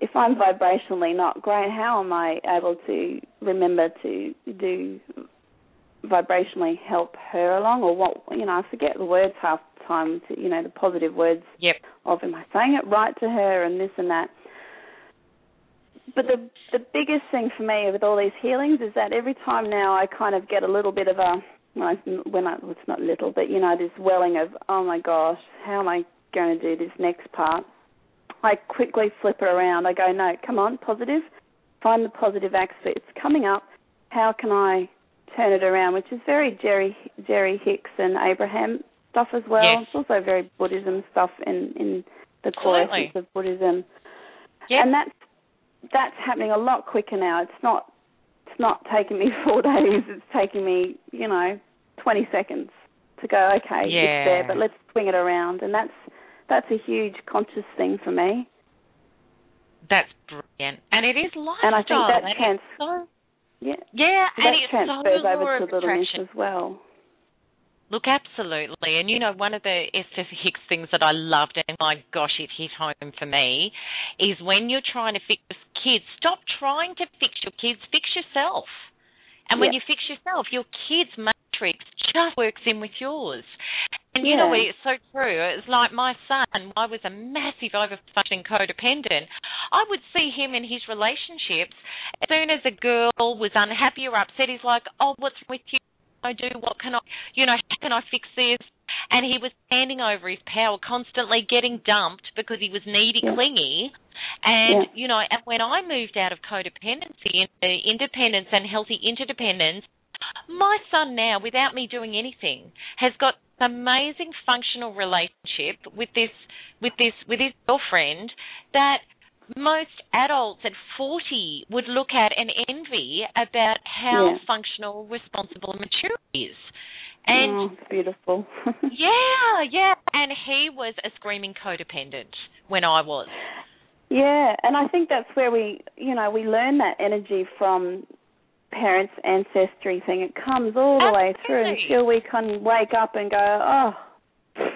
if I'm vibrationally not great, how am I able to remember to do vibrationally help her along, or what you know? I forget the words half the time. To, you know, the positive words yep. of am I saying it right to her, and this and that. But the the biggest thing for me with all these healings is that every time now I kind of get a little bit of a when I, it's not little, but you know, this welling of oh my gosh, how am I going to do this next part, I quickly flip it around. I go, no, come on, positive. Find the positive aspects coming up. How can I turn it around? Which is very Jerry Jerry Hicks and Abraham stuff as well. Yes. It's also very Buddhism stuff in in the core essence of Buddhism. Yep. And that's that's happening a lot quicker now. It's not it's not taking me [LAUGHS] four days. It's taking me you know twenty seconds to go. Okay, yeah. it's there, but let's swing it around. And that's that's a huge conscious thing for me. That's brilliant, and it is lifestyle. And I think that trans- so, yeah, yeah, that and it transfers so over to Little Miss as well. Look, absolutely. And you know, one of the Esther Hicks things that I loved, and my gosh, it hit home for me, is when you're trying to fix kids, stop trying to fix your kids, fix yourself. And when you fix yourself, your kids' matrix just works in with yours. And you yeah. know, it's so true. It's like my son, I was a massive overfunctioning codependent. I would see him in his relationships. As soon as a girl was unhappy or upset, he's like, oh, what's wrong with you? I do? What can I, you know, how can I fix this? and he was handing over his power, constantly getting dumped because he was needy, Yeah. clingy. And Yeah. you know, and when I moved out of codependency into independence and healthy interdependence, my son now, without me doing anything, has got amazing functional relationship with this with this with his girlfriend that most adults at 40 would look at and envy about how Yeah. functional, responsible, and mature he is. And oh, beautiful. [LAUGHS] yeah, yeah. And he was a screaming codependent when I was. Yeah, and I think that's where we, you know, we learn that energy from parents' ancestry thing. It comes all the way through Absolutely. until we can wake up and go, oh,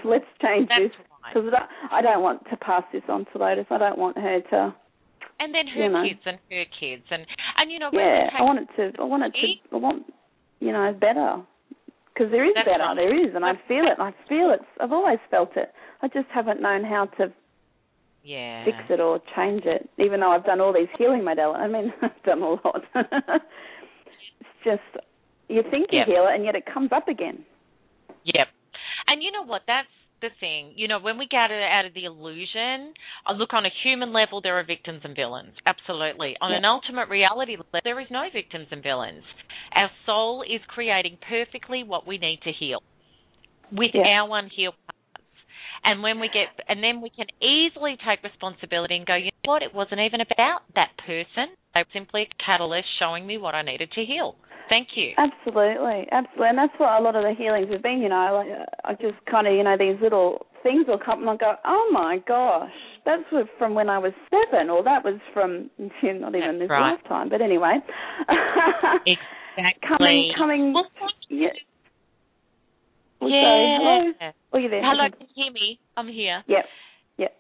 let's change That's this right. because I don't want to pass this on to Lotus. I don't want her to. And then her you know. kids and her kids and and you know Yeah, I want it to. I want it to. I want, you know, better. Because there is That's better. right. There is, and I feel it. I feel it. I've always felt it. I just haven't known how to yeah fix it or change it, even though I've done all these healing modalities. I mean, [LAUGHS] I've done a lot. [LAUGHS] just you think you Yep. heal it, and yet it comes up again. Yep. And you know what? That's the thing. You know, when we get out of the illusion, I look on a human level, there are victims and villains. Absolutely. On Yeah. an ultimate reality level, there is no victims and villains. Our soul is creating perfectly what we need to heal with Yeah. our unhealed parts. And when we get, and then we can easily take responsibility and go, you know what? It wasn't even about that person. They were simply a catalyst showing me what I needed to heal. Thank you. Absolutely, absolutely, and that's what a lot of the healings have been. You know, like uh, I just kind of, you know, these little things will come and I go, oh my gosh, that's from when I was seven, or that was from not even That's this right. lifetime. But anyway, [LAUGHS] Exactly. coming, coming, Well, thank you. yeah. Hello. Yeah. Oh, you there? Hello, can you hear me? I'm here. Yep. Yep.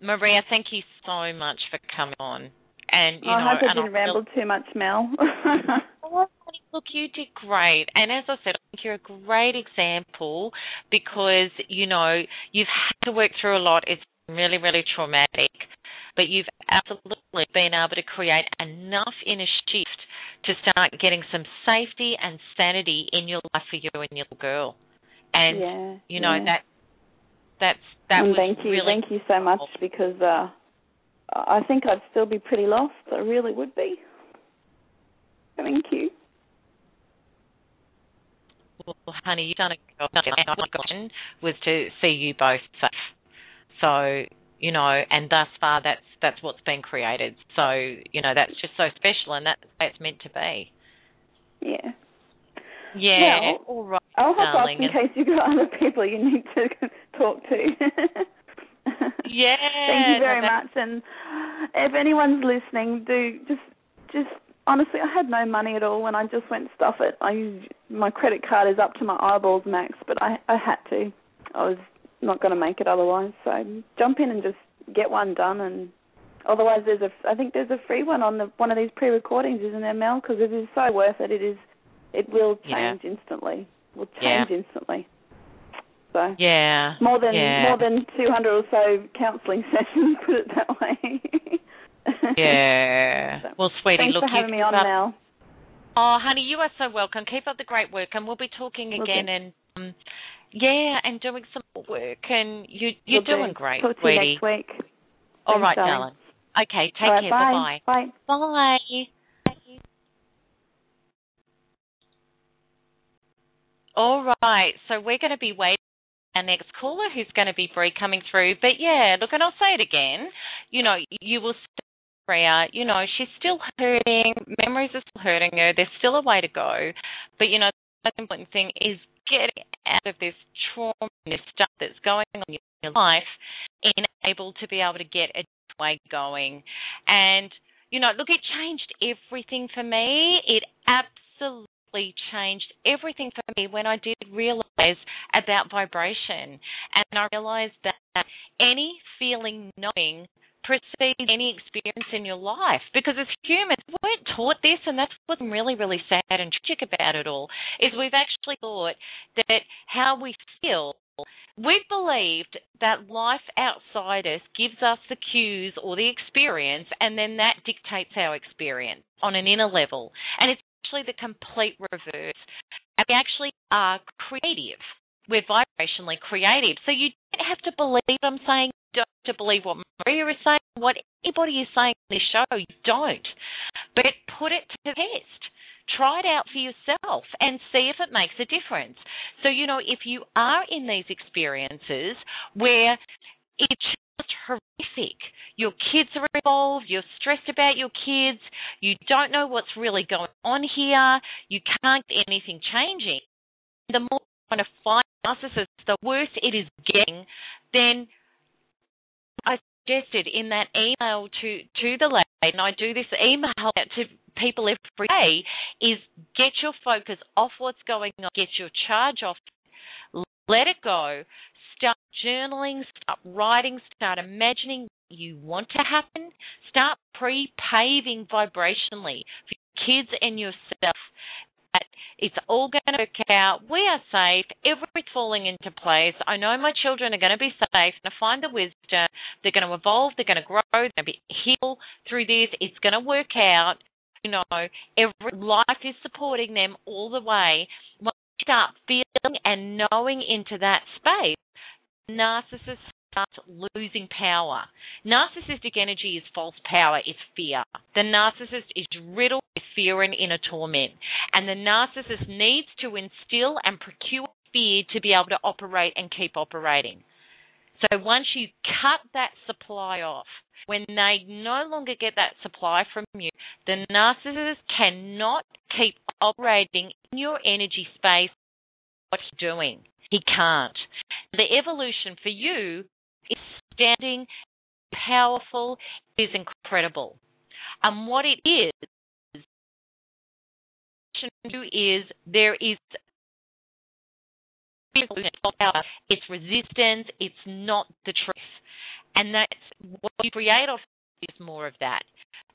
Maria, thank you so much for coming on. And you I know, hope I and didn't I ramble too much, Mel. [LAUGHS] Oh, Look, you did great. And as I said, I think you're a great example because, you know, you've had to work through a lot. It's really, really traumatic. But you've absolutely been able to create enough inner shift to start getting some safety and sanity in your life for you and your little girl. And yeah, you know yeah. that that's that and was thank you, really thank you so much because uh, I think I'd still be pretty lost. I really would be. Thank you. Well, honey, you've done a good job. And my goal was to see you both safe. So, you know, and thus far that's that's what's been created. So, you know, that's just so special and that's the it's meant to be. Yeah. Yeah. Well, all right. I'll hop off darling, in and- case you've got other people you need to [LAUGHS] talk to. [LAUGHS] Yeah. Thank you very much. And if anyone's listening, do just just honestly, I had no money at all when I just went stuff it. I my credit card is up to my eyeballs max, but I I had to. I was not going to make it otherwise. So jump in and just get one done. And otherwise, there's a I think there's a free one on the one of these pre-recordings, isn't there, Mel? Because it is so worth it. It is. It will Yeah. change instantly. Will Yeah. change instantly. So Yeah. more than yeah. more than 200 or so counselling [LAUGHS] sessions, put it that way. Yeah. So, Well, sweetie, Thanks look, for having me on, up- Mel. Oh, honey, you are so welcome. Keep up the great work, and we'll be talking Will again. do. And um, yeah, and doing some more work. And you you're Will do. doing great, Talk to you sweetie. next week. All right, darling. darling. Okay, take right, care. bye. Bye Bye. bye. All right, so we're going to be waiting our next caller who's going to be Bree coming through. But yeah, look, and I'll say it again. You know, you will Freya, you know, she's still hurting. Memories are still hurting her. There's still a way to go. But, you know, the most important thing is getting out of this trauma this stuff that's going on in your life and able to be able to get a way going. And, you know, look, it changed everything for me. It absolutely changed everything for me when I did realize about vibration. And I realized that any feeling, knowing precedes any experience in your life. Because as humans, we weren't taught this, and that's what's really, really sad and tragic about it all, is we've actually thought that how we feel We've believed that life outside us gives us the cues or the experience, and then that dictates our experience on an inner level. And it's actually the complete reverse. And we actually are creative. we're vibrationally creative. So you don't have to believe I'm saying, you don't have to believe what Maria is saying, what anybody is saying in this show. You don't. But put it to the test. Try it out for yourself and see if it makes a difference. So, you know, if you are in these experiences where it's just horrific, your kids are involved, you're stressed about your kids, you don't know what's really going on here, you can't get anything changing, the more you want to find narcissists, the worse it is getting, then I suggested in that email to, to the lady, and I do this email out to people every day, is get your focus off what's going on, get your charge off, let it go, start journaling, start writing, start imagining what you want to happen, start pre-paving vibrationally for your kids and yourself that it's all going to work out. We are safe. Everything's falling into place. I know my children are going to be safe, going to find the wisdom. They're going to evolve. They're going to grow. They're going to be healed through this. It's going to work out. You know, every life is supporting them all the way. Once you start feeling and knowing into that space, narcissists starts losing power. Narcissistic energy is false power, it's fear. The narcissist is riddled with fear and inner torment. And the narcissist needs to instill and procure fear to be able to operate and keep operating. So once you cut that supply off, when they no longer get that supply from you, the narcissist cannot keep operating in your energy space what he's doing. He can't. The evolution for you is standing powerful, is incredible. And what it is, is there is it's resistance, it's not the truth. And that's what you create off is more of that.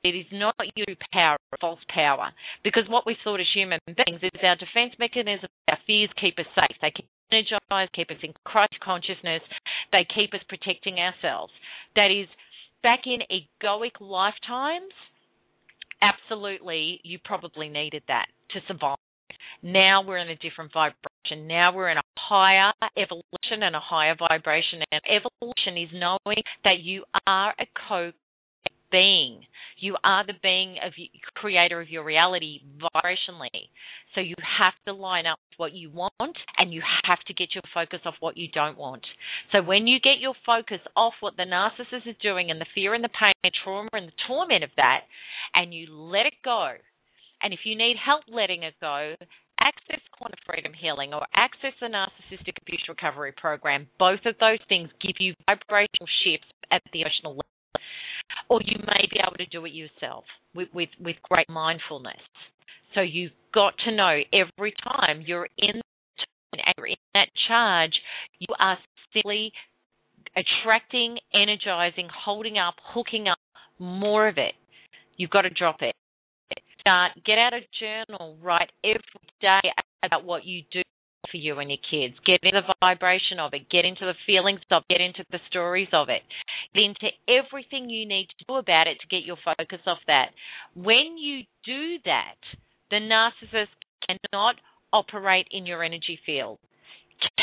It is not you power, false power. Because what we thought as human beings is our defense mechanism, our fears keep us safe. They keep energized, keep us in Christ consciousness. They keep us protecting ourselves. That is, back in egoic lifetimes, absolutely, you probably needed that to survive. Now we're in a different vibration. Now we're in a higher evolution and a higher vibration. And evolution is knowing that you are a co being. You are the being of creator of your reality vibrationally. So you have to line up what you want and you have to get your focus off what you don't want. So when you get your focus off what the narcissist is doing and the fear and the pain and trauma and the torment of that and you let it go. And if you need help letting it go, access quantum freedom healing or access the narcissistic abuse recovery program. Both of those things give you vibrational shifts at the emotional level or you may be able to do it yourself with, with, with great mindfulness. So you've got to know every time you're in in that charge, you are simply attracting, energizing, holding up, hooking up more of it. You've got to drop it. Start, get out a journal, write every day about what you do for you and your kids. Get into the vibration of it. Get into the feelings of it. Get into the stories of it. Get into everything you need to do about it to get your focus off that. When you do that, the narcissist cannot operate in your energy field.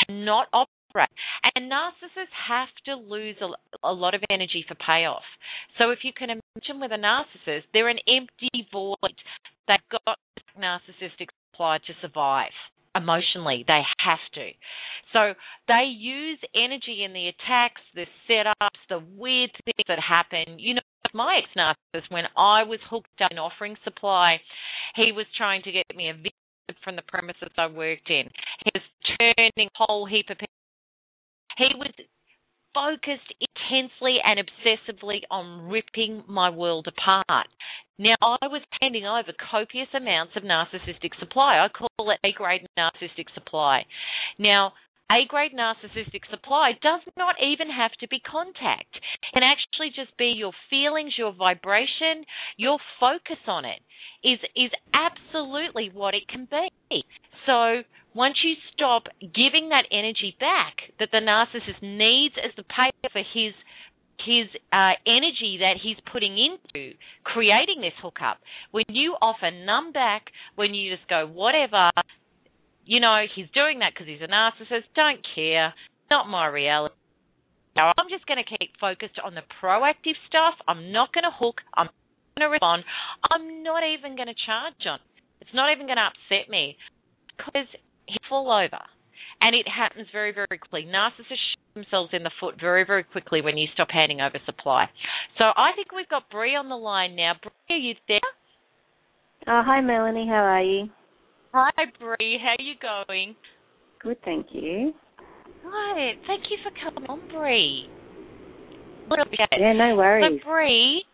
Cannot operate. And narcissists have to lose a, a lot of energy for payoff. So if you can imagine with a narcissist, they're an empty void. They've got narcissistic supply to survive emotionally. They have to. So they use energy in the attacks, the setups, the weird things that happen. You know, my ex narcissist, when I was hooked up in offering supply, he was trying to get me a video from the premises I worked in. He was turning a whole heap of people. He was focused intensely and obsessively on ripping my world apart. Now, I was handing over copious amounts of narcissistic supply. I call it A grade narcissistic supply. Now, a grade narcissistic supply does not even have to be contact. It can actually just be your feelings, your vibration, your focus on it is is absolutely what it can be. So once you stop giving that energy back that the narcissist needs as the pay for his his uh, energy that he's putting into creating this hookup, when you offer numb back, when you just go whatever, you know, he's doing that because he's a narcissist. Don't care. Not my reality. Now, I'm just going to keep focused on the proactive stuff. I'm not going to hook. I'm going to respond. I'm not even going to charge on. It's not even going to upset me because he fall over. And it happens very, very quickly. Narcissists shoot themselves in the foot very, very quickly when you stop handing over supply. So I think we've got Bree on the line now. Bree, are you there? Oh, hi, Melanie. How are you? Hi, Bree. How are you going? Good, thank you. Right. Thank you for coming on, Bree. Yeah, no worries. So, Bree,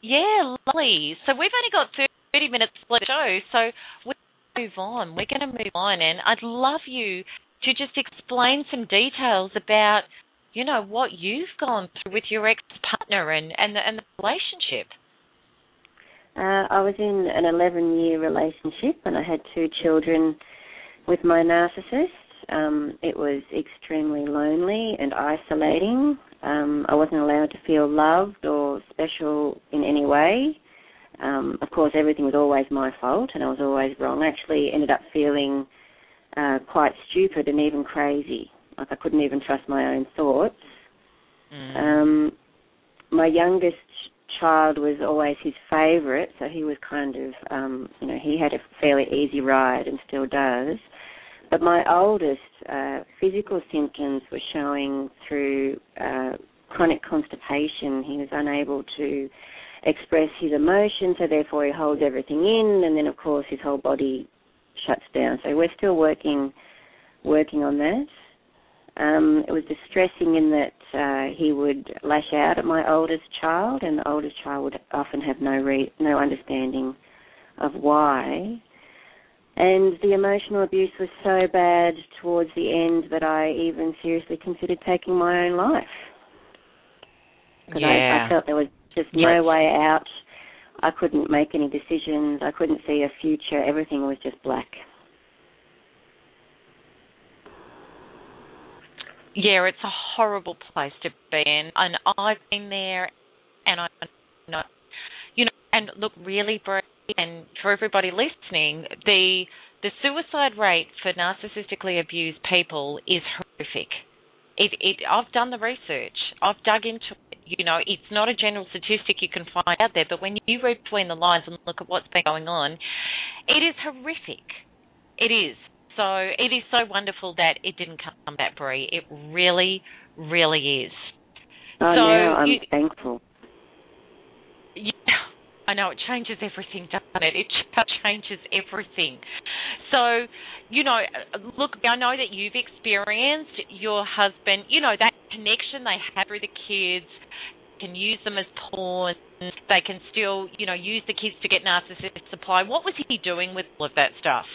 yeah, lovely. So we've only got 30 minutes left show, so we're going to move on. We're going to move on, and I'd love you to just explain some details about, you know, what you've gone through with your ex-partner and, and, the, and the relationship. Uh, I was in an 11 year relationship and I had two children with my narcissist. Um, it was extremely lonely and isolating. Um, I wasn't allowed to feel loved or special in any way. Um, of course, everything was always my fault and I was always wrong. I actually ended up feeling uh, quite stupid and even crazy. Like I couldn't even trust my own thoughts. Mm. Um, my youngest child was always his favourite, so he was kind of, um, you know, he had a fairly easy ride and still does. But my oldest, uh, physical symptoms were showing through uh, chronic constipation. He was unable to express his emotions, so therefore he holds everything in, and then of course his whole body shuts down. So we're still working working on that. Um, it was distressing in that uh, he would lash out at my oldest child, and the oldest child would often have no re- no understanding of why. And the emotional abuse was so bad towards the end that I even seriously considered taking my own life. Because yeah. I, I felt there was just yes. no way out. I couldn't make any decisions. I couldn't see a future. Everything was just black. Yeah, it's a horrible place to be in, and I've been there, and I know, you know, and look, really, Bree, and for everybody listening, the the suicide rate for narcissistically abused people is horrific. It, it, I've done the research. I've dug into it. You know, it's not a general statistic you can find out there, but when you read between the lines and look at what's been going on, it is horrific. It is. So it is so wonderful that it didn't come back, Bree. It really, really is. Oh, so no, I'm you, thankful. Yeah, I know it changes everything, doesn't it? It changes everything. So, you know, look, I know that you've experienced your husband, you know, that connection they have with the kids, can use them as pawns. They can still, you know, use the kids to get narcissistic supply. What was he doing with all of that stuff?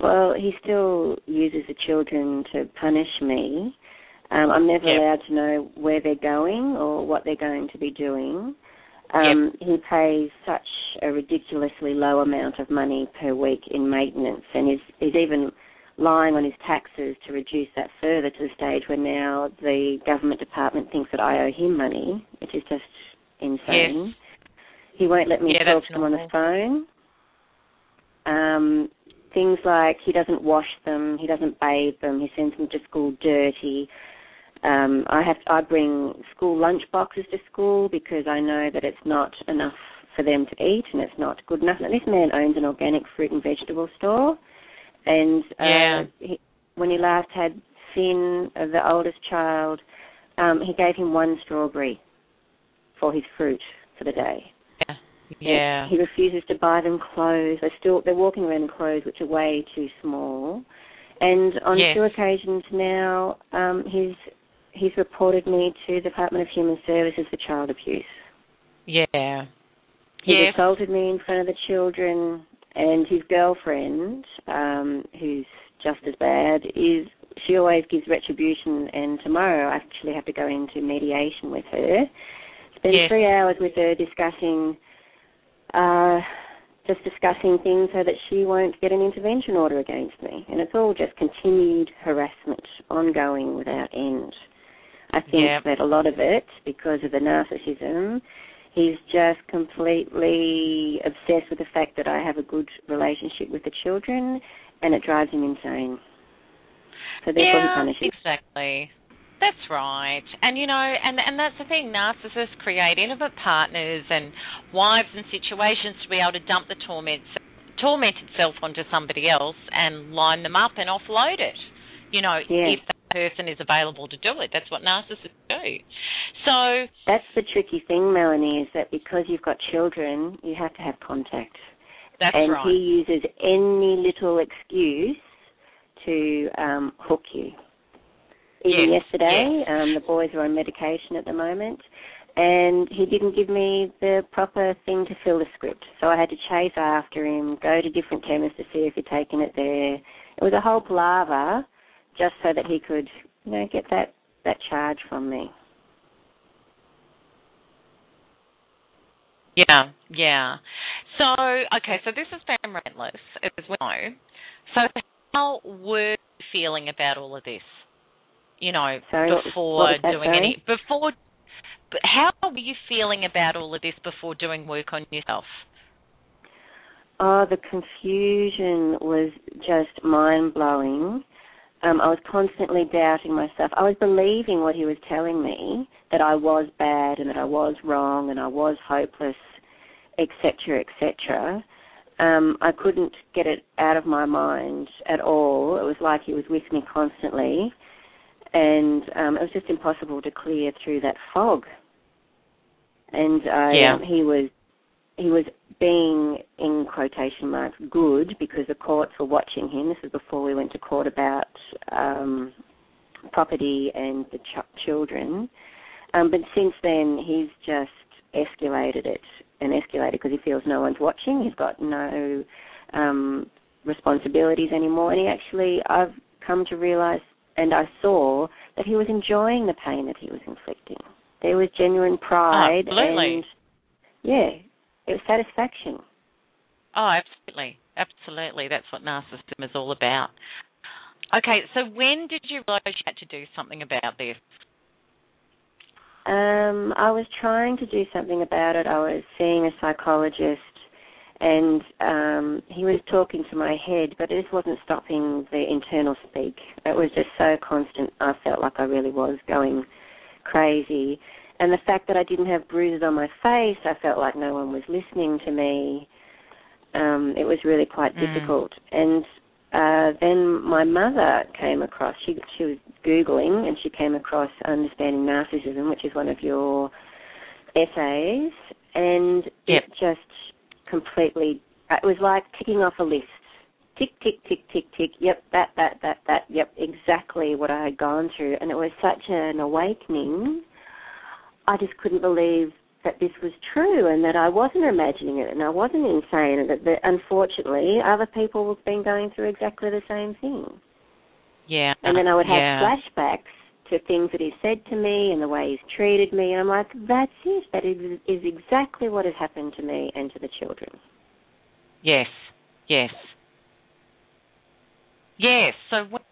Well, he still uses the children to punish me. Um, I'm never yep. allowed to know where they're going or what they're going to be doing. Um, yep. He pays such a ridiculously low amount of money per week in maintenance, and is is even lying on his taxes to reduce that further to the stage where now the government department thinks that I owe him money, which is just insane. Yes. He won't let me yeah, talk to him on the phone. Um, things like he doesn't wash them, he doesn't bathe them, he sends them to school dirty. Um, I have I bring school lunch boxes to school because I know that it's not enough for them to eat and it's not good enough. And this man owns an organic fruit and vegetable store, and uh, yeah. he, when he last had Finn, uh, the oldest child, um, he gave him one strawberry for his fruit for the day. Yeah. Yeah. He refuses to buy them clothes. They're still they're walking around in clothes which are way too small. And on yes. two occasions now, um, he's he's reported me to the Department of Human Services for child abuse. Yeah. He yes. assaulted me in front of the children, and his girlfriend, um, who's just as bad, is she always gives retribution. And tomorrow, I actually have to go into mediation with her. Spend yes. three hours with her discussing uh, just discussing things so that she won't get an intervention order against me. And it's all just continued harassment, ongoing without end. I think yeah. that a lot of it, because of the narcissism, he's just completely obsessed with the fact that I have a good relationship with the children and it drives him insane. So therefore yeah, he punishes. exactly. That's right. And you know, and and that's the thing, narcissists create intimate partners and wives and situations to be able to dump the torment tormented self onto somebody else and line them up and offload it. You know, Yeah. if that person is available to do it. That's what narcissists do. So That's the tricky thing, Melanie, is that because you've got children, you have to have contact. that's and right. he uses any little excuse to um, hook you. Even Yes, yesterday, yes. um, the boys are on medication at the moment, and he didn't give me the proper thing to fill the script. So I had to chase after him, go to different chemists to see if he'd taken it there. It was a whole palaver just so that he could, you know, get that, that charge from me. Yeah, yeah. So, okay, so this has been relentless, as we know. So, how were you feeling about all of this? You know, Sorry, what was- before what was that, doing any, before, how were you feeling about all of this before doing work on yourself? Oh, the confusion was just mind blowing. Um, I was constantly doubting myself. I was believing what he was telling me that I was bad and that I was wrong and I was hopeless, etc., etc. Um, I couldn't get it out of my mind at all. It was like he was with me constantly, and um, it was just impossible to clear through that fog. And I, Yeah. um, he was he was being in quotation marks good because the courts were watching him. This was before we went to court about um, property and the ch- children. Um, but since then, he's just escalated it and escalated because he feels no one's watching. He's got no um, responsibilities anymore, and he actually, I've come to realise, and I saw that he was enjoying the pain that he was inflicting. There was genuine pride absolutely. and yeah, it was satisfaction. Oh, absolutely. Absolutely. That's what narcissism is all about. Okay, so when did you realize you had to do something about this? Um, I was trying to do something about it. I was seeing a psychologist, and um, he was talking to my head, but this wasn't stopping the internal speak. It was just so constant. I felt like I really was going crazy. And the fact that I didn't have bruises on my face, I felt like no one was listening to me. Um, it was really quite Mm. difficult. And uh, then my mother came across. She she was googling and she came across understanding narcissism, which is one of your essays, and Yep. it just completely. It was like ticking off a list. Tick tick tick tick tick. Yep, that that that that. Yep, exactly what I had gone through, and it was such an awakening. I just couldn't believe that this was true and that I wasn't imagining it and I wasn't insane and that, that unfortunately other people have been going through exactly the same thing. Yeah. And then I would have yeah. flashbacks to things that he said to me and the way he's treated me and I'm like, that's it. That is, is exactly what has happened to me and to the children. Yes, yes, yes. So when,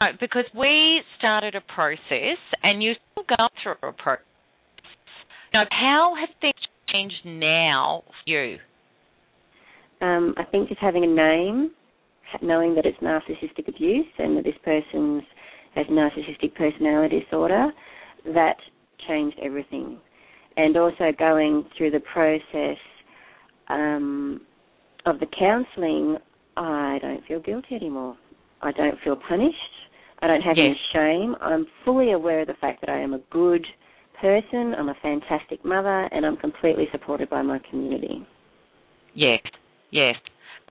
no, because we started a process, and you still go through a process. Now, how have things changed now for you? Um, I think just having a name, knowing that it's narcissistic abuse and that this person's has narcissistic personality disorder, that changed everything. And also going through the process um, of the counselling, I don't feel guilty anymore. I don't feel punished. I don't have any shame. I'm fully aware of the fact that I am a good person. I'm a fantastic mother, and I'm completely supported by my community. Yes, yes.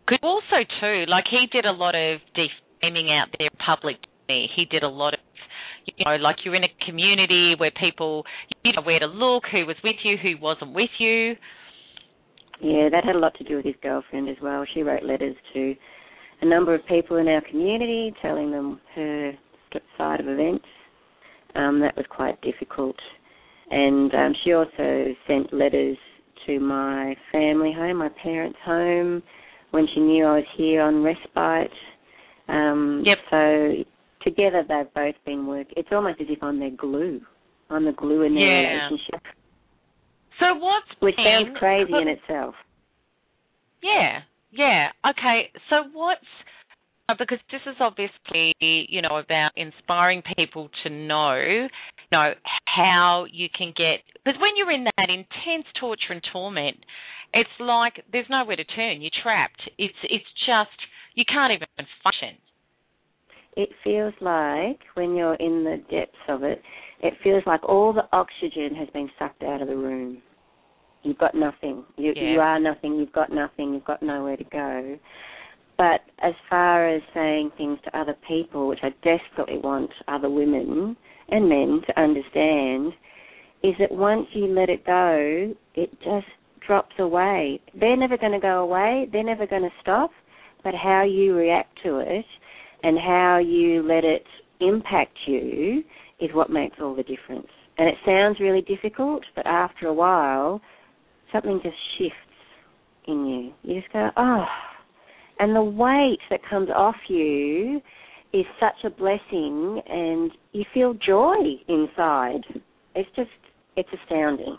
Could also too, like he did a lot of defaming out there in public. He did a lot of, you know, like you're in a community where people, you know, where to look, who was with you, who wasn't with you. Yeah, that had a lot to do with his girlfriend as well. She wrote letters to a number of people in our community telling them her side of events. Um, that was quite difficult. And um, she also sent letters to my family home, my parents' home, when she knew I was here on respite. Um, Yep. So together they've both been work. It's almost as if I'm their glue. I'm the glue in their Yeah. relationship, So what's which been- sounds crazy in itself. Yeah, yeah. Okay, so what's uh, because this is obviously, you know, about inspiring people to know, you know, how you can get because when you're in that intense torture and torment, it's like there's nowhere to turn. You're trapped. It's it's just you can't even function. It feels like when you're in the depths of it, it feels like all the oxygen has been sucked out of the room. You've got nothing. You yeah. you are nothing. You've got nothing. You've got nowhere to go. But as far as saying things to other people, which I desperately want other women and men to understand, is that once you let it go, it just drops away. They're never going to go away. They're never going to stop. But how you react to it and how you let it impact you is what makes all the difference. And it sounds really difficult, but after a while, something just shifts in you. You just go, oh, and the weight that comes off you is such a blessing, and you feel joy inside. It's just, it's astounding.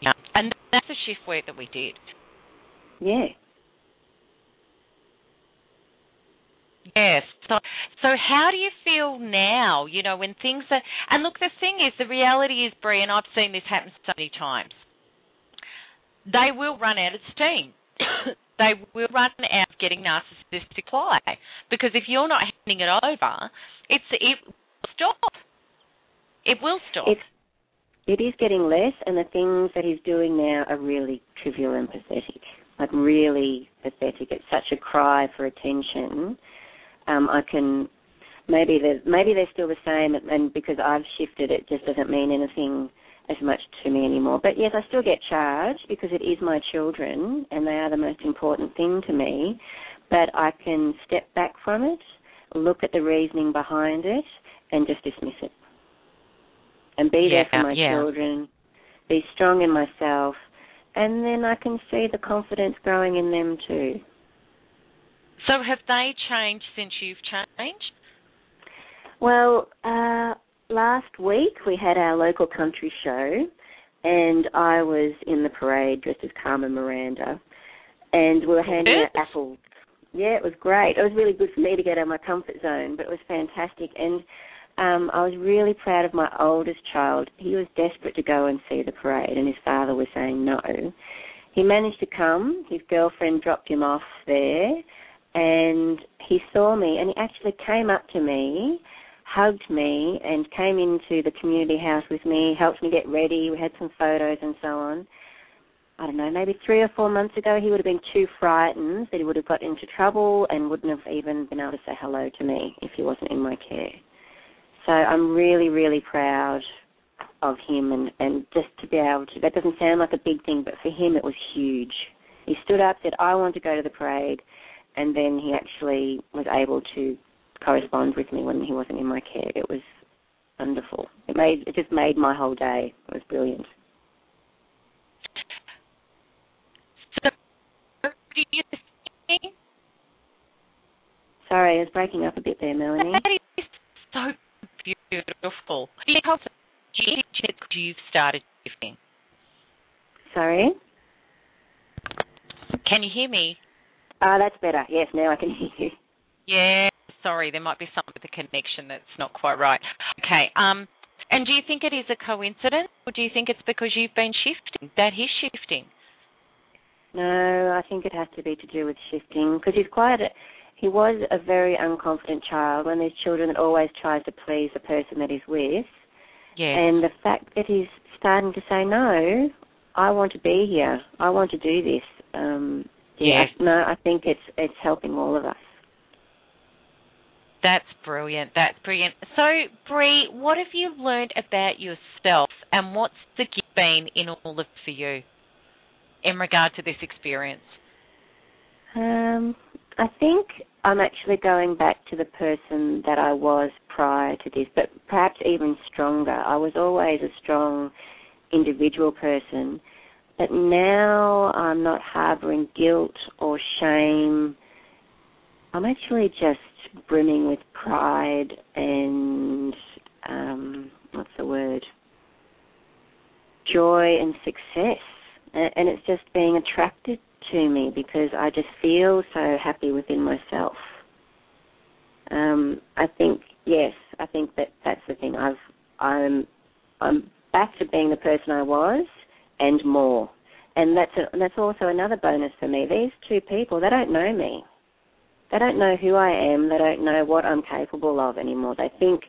Yeah, and that's the shift work that we did. Yeah. Yes. So, so how do you feel now? You know, when things are, and look, the thing is, the reality is, Bree, and I've seen this happen so many times. They will run out of steam. [COUGHS] they will run out of getting narcissistic supply because if you're not handing it over, it's it will stop. It will stop. It's it is getting less, and the things that he's doing now are really trivial and pathetic. Like really pathetic. It's such a cry for attention um, I can maybe they're maybe they're still the same, and because I've shifted, it just doesn't mean anything as much to me anymore. But yes, I still get charged because it is my children, and they are the most important thing to me. But I can step back from it, look at the reasoning behind it, and just dismiss it, and be yeah, there for my yeah. children, be strong in myself, and then I can see the confidence growing in them too. So have they changed since you've changed? Well, uh, last week we had our local country show, and I was in the parade dressed as Carmen Miranda, and we were handing out apples. Yeah, it was great. It was really good for me to get out of my comfort zone, but it was fantastic. And um, I was really proud of my oldest child. He was desperate to go and see the parade, and his father was saying no. He managed to come. His girlfriend dropped him off there and he saw me and he actually came up to me, hugged me, and came into the community house with me, helped me get ready. We had some photos and so on. I don't know, maybe three or four months ago, he would have been too frightened that he would have got into trouble and wouldn't have even been able to say hello to me if he wasn't in my care. So I'm really, really proud of him and, and just to be able to, that doesn't sound like a big thing, but for him it was huge. He stood up, said, I want to go to the parade and then he actually was able to correspond with me when he wasn't in my care. It was wonderful. It made it just made my whole day. It was brilliant. So, do you think Sorry, I was breaking up a bit there, Melanie. That is so beautiful? Because you've started shifting. Sorry. Can you hear me? Ah, that's better. Yes, now I can hear you. Yeah, sorry, there might be something with the connection that's not quite right. Okay, um, and do you think it is a coincidence, or do you think it's because you've been shifting, that he's shifting? No, I think it has to be to do with shifting because he's quite a, he was a very unconfident child. One of these children that always tries to please the person that he's with. Yeah. And the fact that he's starting to say no, I want to be here. I want to do this. Um, yeah, Yes. no, I think it's it's helping all of us. That's brilliant. That's brilliant. So, Bree, what have you learned about yourself, and what's the gift been in all of for you in regard to this experience? Um, I think I'm actually going back to the person that I was prior to this, but perhaps even stronger. I was always a strong individual person, but now I'm not harboring guilt or shame. I'm actually just brimming with pride and um, what's the word? Joy and success, and it's just being attracted to me because I just feel so happy within myself. Um, I think yes, I think that that's the thing. I've I'm I'm back to being the person I was and more. And that's a, that's also another bonus for me. These two people, they don't know me. They don't know who I am. They don't know what I'm capable of anymore. They think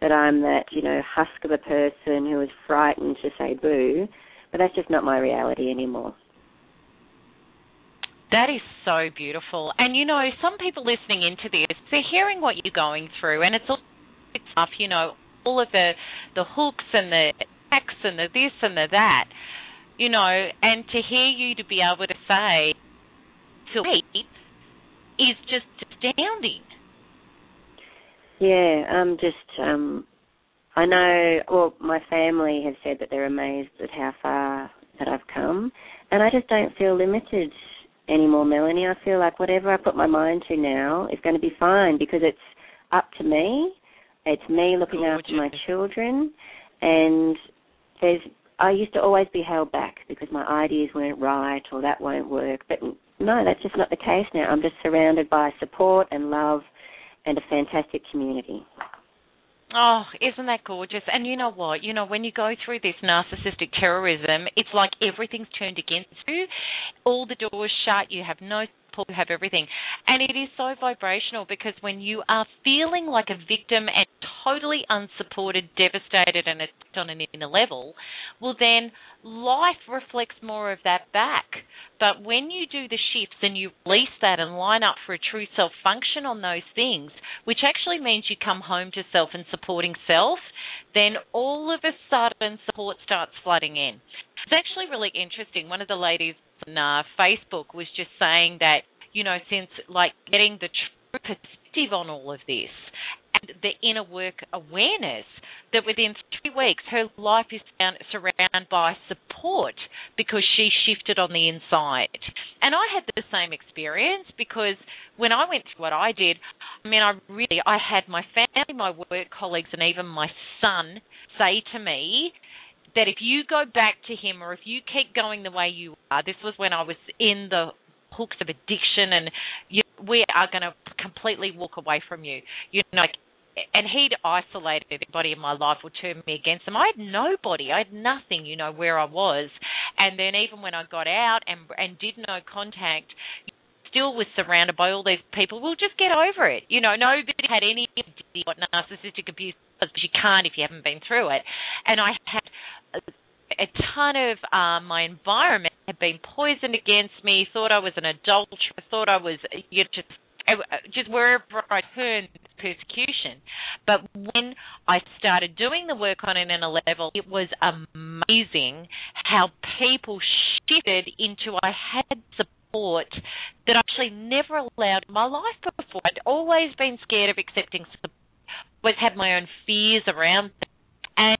that I'm that, you know, husk of a person who is frightened to say boo, but that's just not my reality anymore. That is so beautiful. And you know, some people listening into this, they're hearing what you're going through and it's all tough, you know, all of the the hooks and the X and the this and the that, you know, and to hear you to be able to say to eat is just astounding. Yeah, I'm just um I know well my family has said that they're amazed at how far that I've come and I just don't feel limited anymore, Melanie. I feel like whatever I put my mind to now is going to be fine because it's up to me. It's me looking Gorgeous. after my children and there's I used to always be held back because my ideas weren't right or that won't work. But no, that's just not the case now. I'm just surrounded by support and love and a fantastic community. Oh, isn't that gorgeous? And you know what? You know, when you go through this narcissistic terrorism, it's like everything's turned against you. All the doors shut, you have no support, you have everything. And it is so vibrational because when you are feeling like a victim and totally unsupported, devastated, and on an inner level, well, then life reflects more of that back. But when you do the shifts and you release that and line up for a true self function on those things, which actually means you come home to self and supporting self, then all of a sudden support starts flooding in. It's actually really interesting. One of the ladies on uh, Facebook was just saying that, you know, since like getting the true perspective on all of this and the inner work awareness, that within three weeks her life is found, surrounded by support because she shifted on the inside. And I had the same experience because when I went through what I did, I mean, I really, I had my family, my work colleagues, and even my son say to me, that if you go back to him or if you keep going the way you are, this was when I was in the hooks of addiction and you, we are going to completely walk away from you. You know, like, and he'd isolated everybody in my life or turned me against them. I had nobody. I had nothing, you know, where I was. And then even when I got out and and did no contact, still was surrounded by all these people. Well, just get over it. You know, nobody had any idea what narcissistic abuse was, but you can't if you haven't been through it. And I had a ton of um, my environment had been poisoned against me. Thought I was an adulterer. Thought I was you know, just just wherever I turned, persecution. But when I started doing the work on an inner level, it was amazing how people shifted into I had support that I actually never allowed in my life before. I'd always been scared of accepting support. Always had my own fears around, and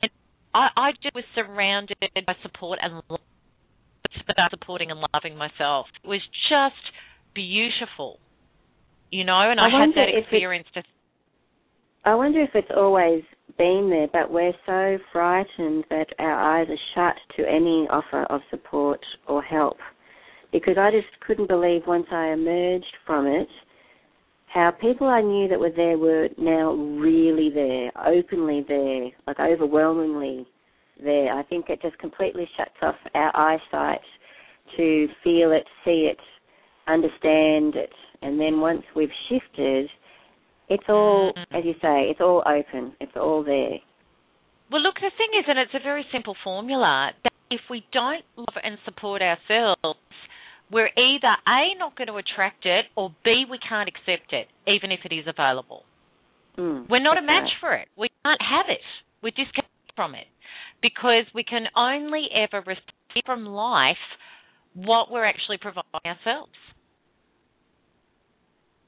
I, I just was surrounded by support and love, supporting and loving myself. It was just beautiful, you know. And I, I had that experience. It, to... I wonder if it's always been there, but we're so frightened that our eyes are shut to any offer of support or help. Because I just couldn't believe once I emerged from it how people I knew that were there were now really there, openly there, like overwhelmingly there. I think it just completely shuts off our eyesight to feel it, see it, understand it. And then once we've shifted, it's all, mm-hmm. as you say, it's all open, it's all there. Well, look, the thing is, and it's a very simple formula, that if we don't love and support ourselves, we're either A, not going to attract it, or B, we can't accept it, even if it is available. Mm, we're not a match right. for it. We can't have it. We're disconnected from it because we can only ever receive from life what we're actually providing ourselves.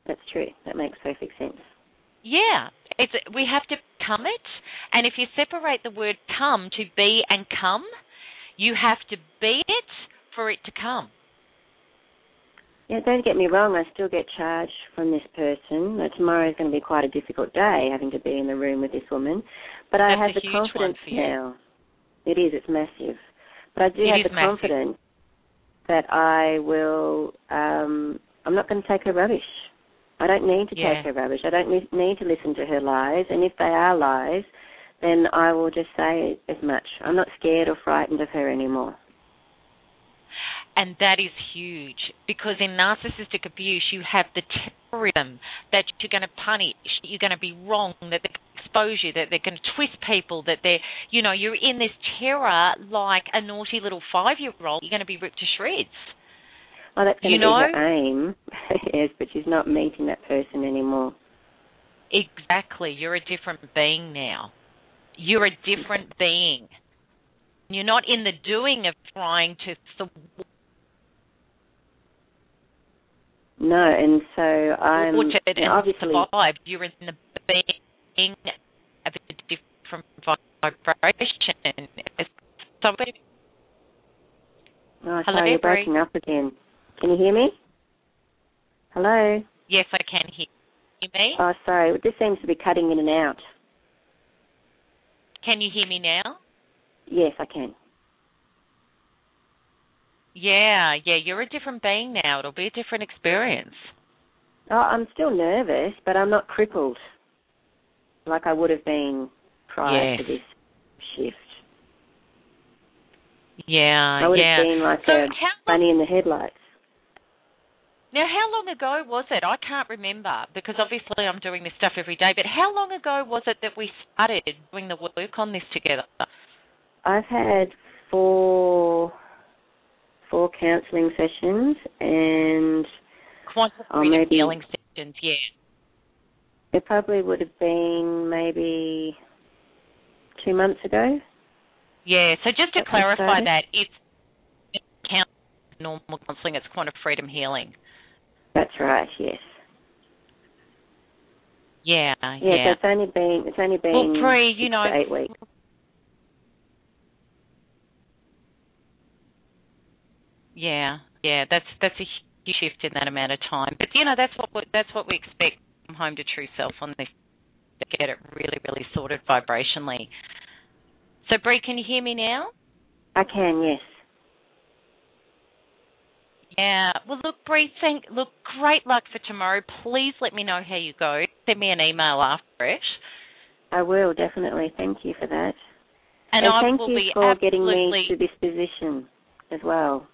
That's true. That makes perfect sense. Yeah, it's we have to come it, and if you separate the word "come" to "be" and "come," you have to be it for it to come. Yeah, don't get me wrong, I still get charged from this person. Tomorrow is going to be quite a difficult day having to be in the room with this woman. But That's I have the confidence now. It is, it's massive. But I do it have the massive. confidence that I will. Um, I'm not going to take her rubbish. I don't need to Yeah. take her rubbish. I don't need to listen to her lies. And if they are lies, then I will just say as much. I'm not scared or frightened of her anymore. And that is huge because in narcissistic abuse, you have the terrorism that you're going to punish, you're going to be wrong, that they're going to expose you, that they're going to twist people, that they're, you know, you're in this terror like a naughty little five year old. You're going to be ripped to shreds. Well, that's going You to be know? her aim. [LAUGHS] yes, but she's not meeting that person anymore. Exactly. You're a different being now. You're a different being. You're not in the doing of trying to No, and so I'm and obviously. survive. You're in the being of a different vibration. So, Oh, Hello, sorry, you're breaking up again. Can you hear me? Hello. yes, I can hear you. me. Oh, sorry. This seems to be cutting in and out. Can you hear me now? Yes, I can. Yeah, yeah. You're a different being now. It'll be a different experience. Oh, I'm still nervous, but I'm not crippled like I would have been prior Yes. to this shift. Yeah, I would yeah. have been like so a how bunny in the headlights. now, how long ago was it? I can't remember because obviously I'm doing this stuff every day. But how long ago was it that we started doing the work on this together? I've had four four counselling sessions, and Quantum Oh, maybe- healing sessions. Yeah. it probably would have been maybe two months ago. Yeah, so just to That clarify that, it's count normal counselling, it's quantum freedom healing. That's right. Yes. Yeah, Yeah. yeah. So it's only been it's only been Well, Bree, you know- eight weeks. Yeah, yeah, that's that's a huge shift in that amount of time. But you know, that's what we, that's what we expect from home to true self on this to get it really, really sorted vibrationally. So, Bree, can you hear me now? I can. Yes. Yeah. Well, look, Bree, thank look, great luck for tomorrow. Please let me know how you go. Send me an email after it. I will definitely. Thank you for that. And, I thank will you be for absolutely getting me to this position as well,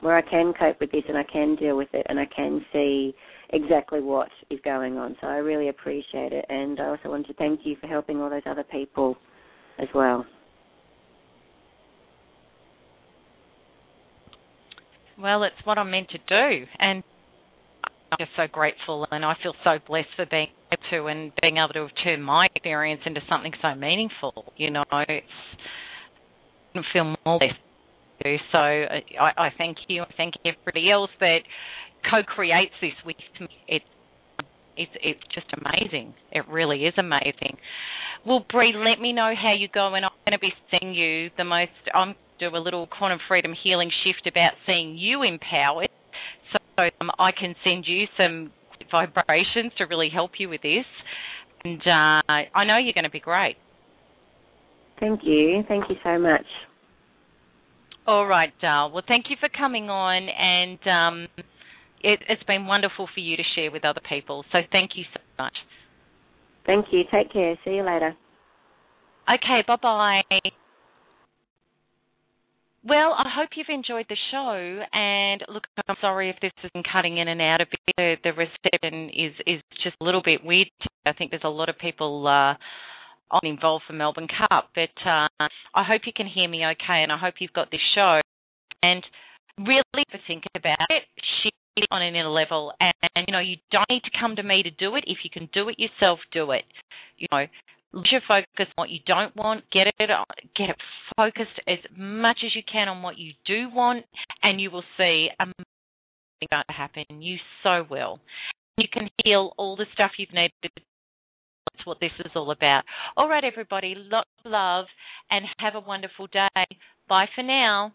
where I can cope with this and I can deal with it and I can see exactly what is going on. So I really appreciate it. And I also want to thank you for helping all those other people as well. Well, it's what I'm meant to do, and I'm just so grateful, and I feel so blessed for being able to and being able to have turned my experience into something so meaningful. You know, it's I feel more blessed. So I, I thank you. I thank everybody else that co-creates this with me. It's it's it's just amazing. It really is amazing. Well, Bree, let me know how you go, and I'm going to be seeing you the most. I'm do a little quantum freedom healing shift about seeing you empowered, so um, I can send you some vibrations to really help you with this. And uh, I know you're going to be great. Thank you. Thank you so much. All right, Dal. Well, thank you for coming on, and um, it, it's been wonderful for you to share with other people. So thank you so much. Thank you. Take care. See you later. Okay, bye bye. Well, I hope you've enjoyed the show. And look, I'm sorry if this isn't cutting in and out a bit. The, the reception is is just a little bit weird. I think there's a lot of people uh, on involved for Melbourne Cup, but uh, I hope you can hear me okay, and I hope you've got this show. And really think about it. It on an inner level, and, and you know you don't need to come to me to do it. If you can do it yourself, do it. You know, lose your focus on what you don't want. Get it, get it focused as much as you can on what you do want, and you will see amazing going to happen. You so will. You can heal all the stuff you've needed. What this is all about. All right, everybody. Lots of love, and have a wonderful day. Bye for now.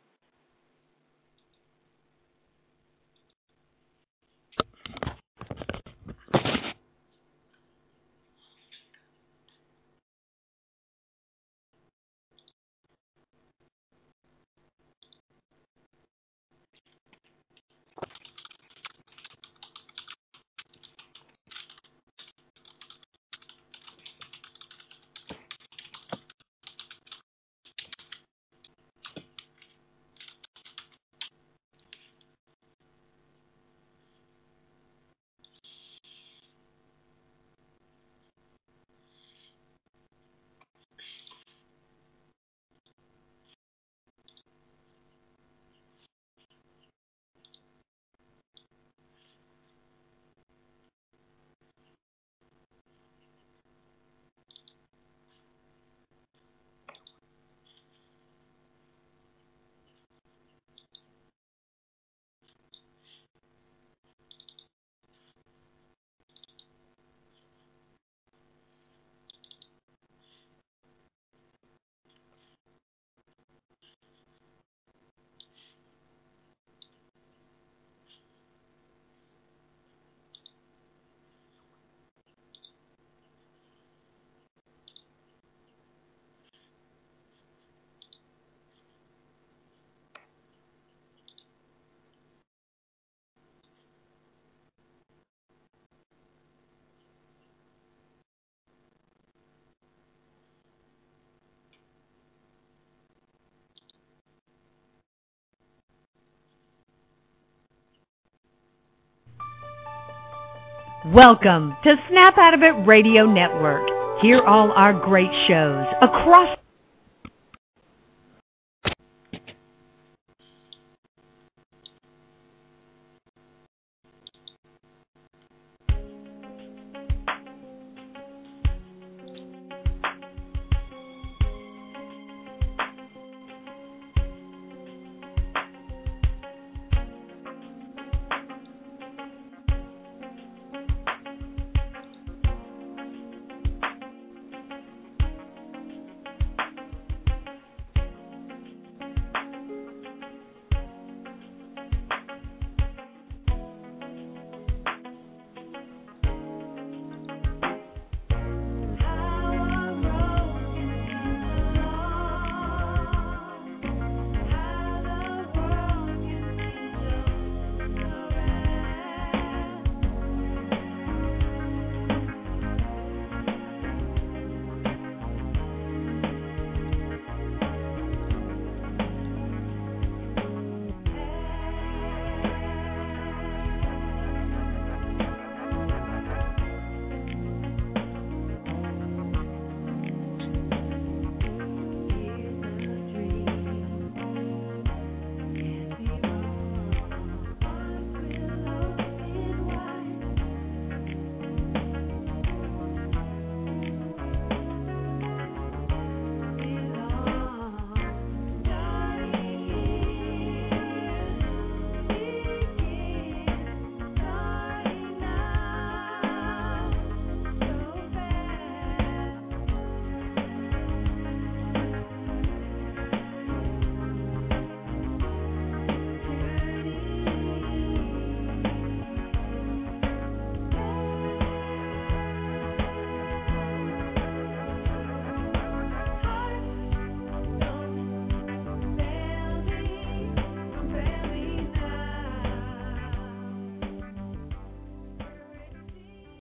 Welcome to Snap Out of It Radio Network. Hear all our great shows across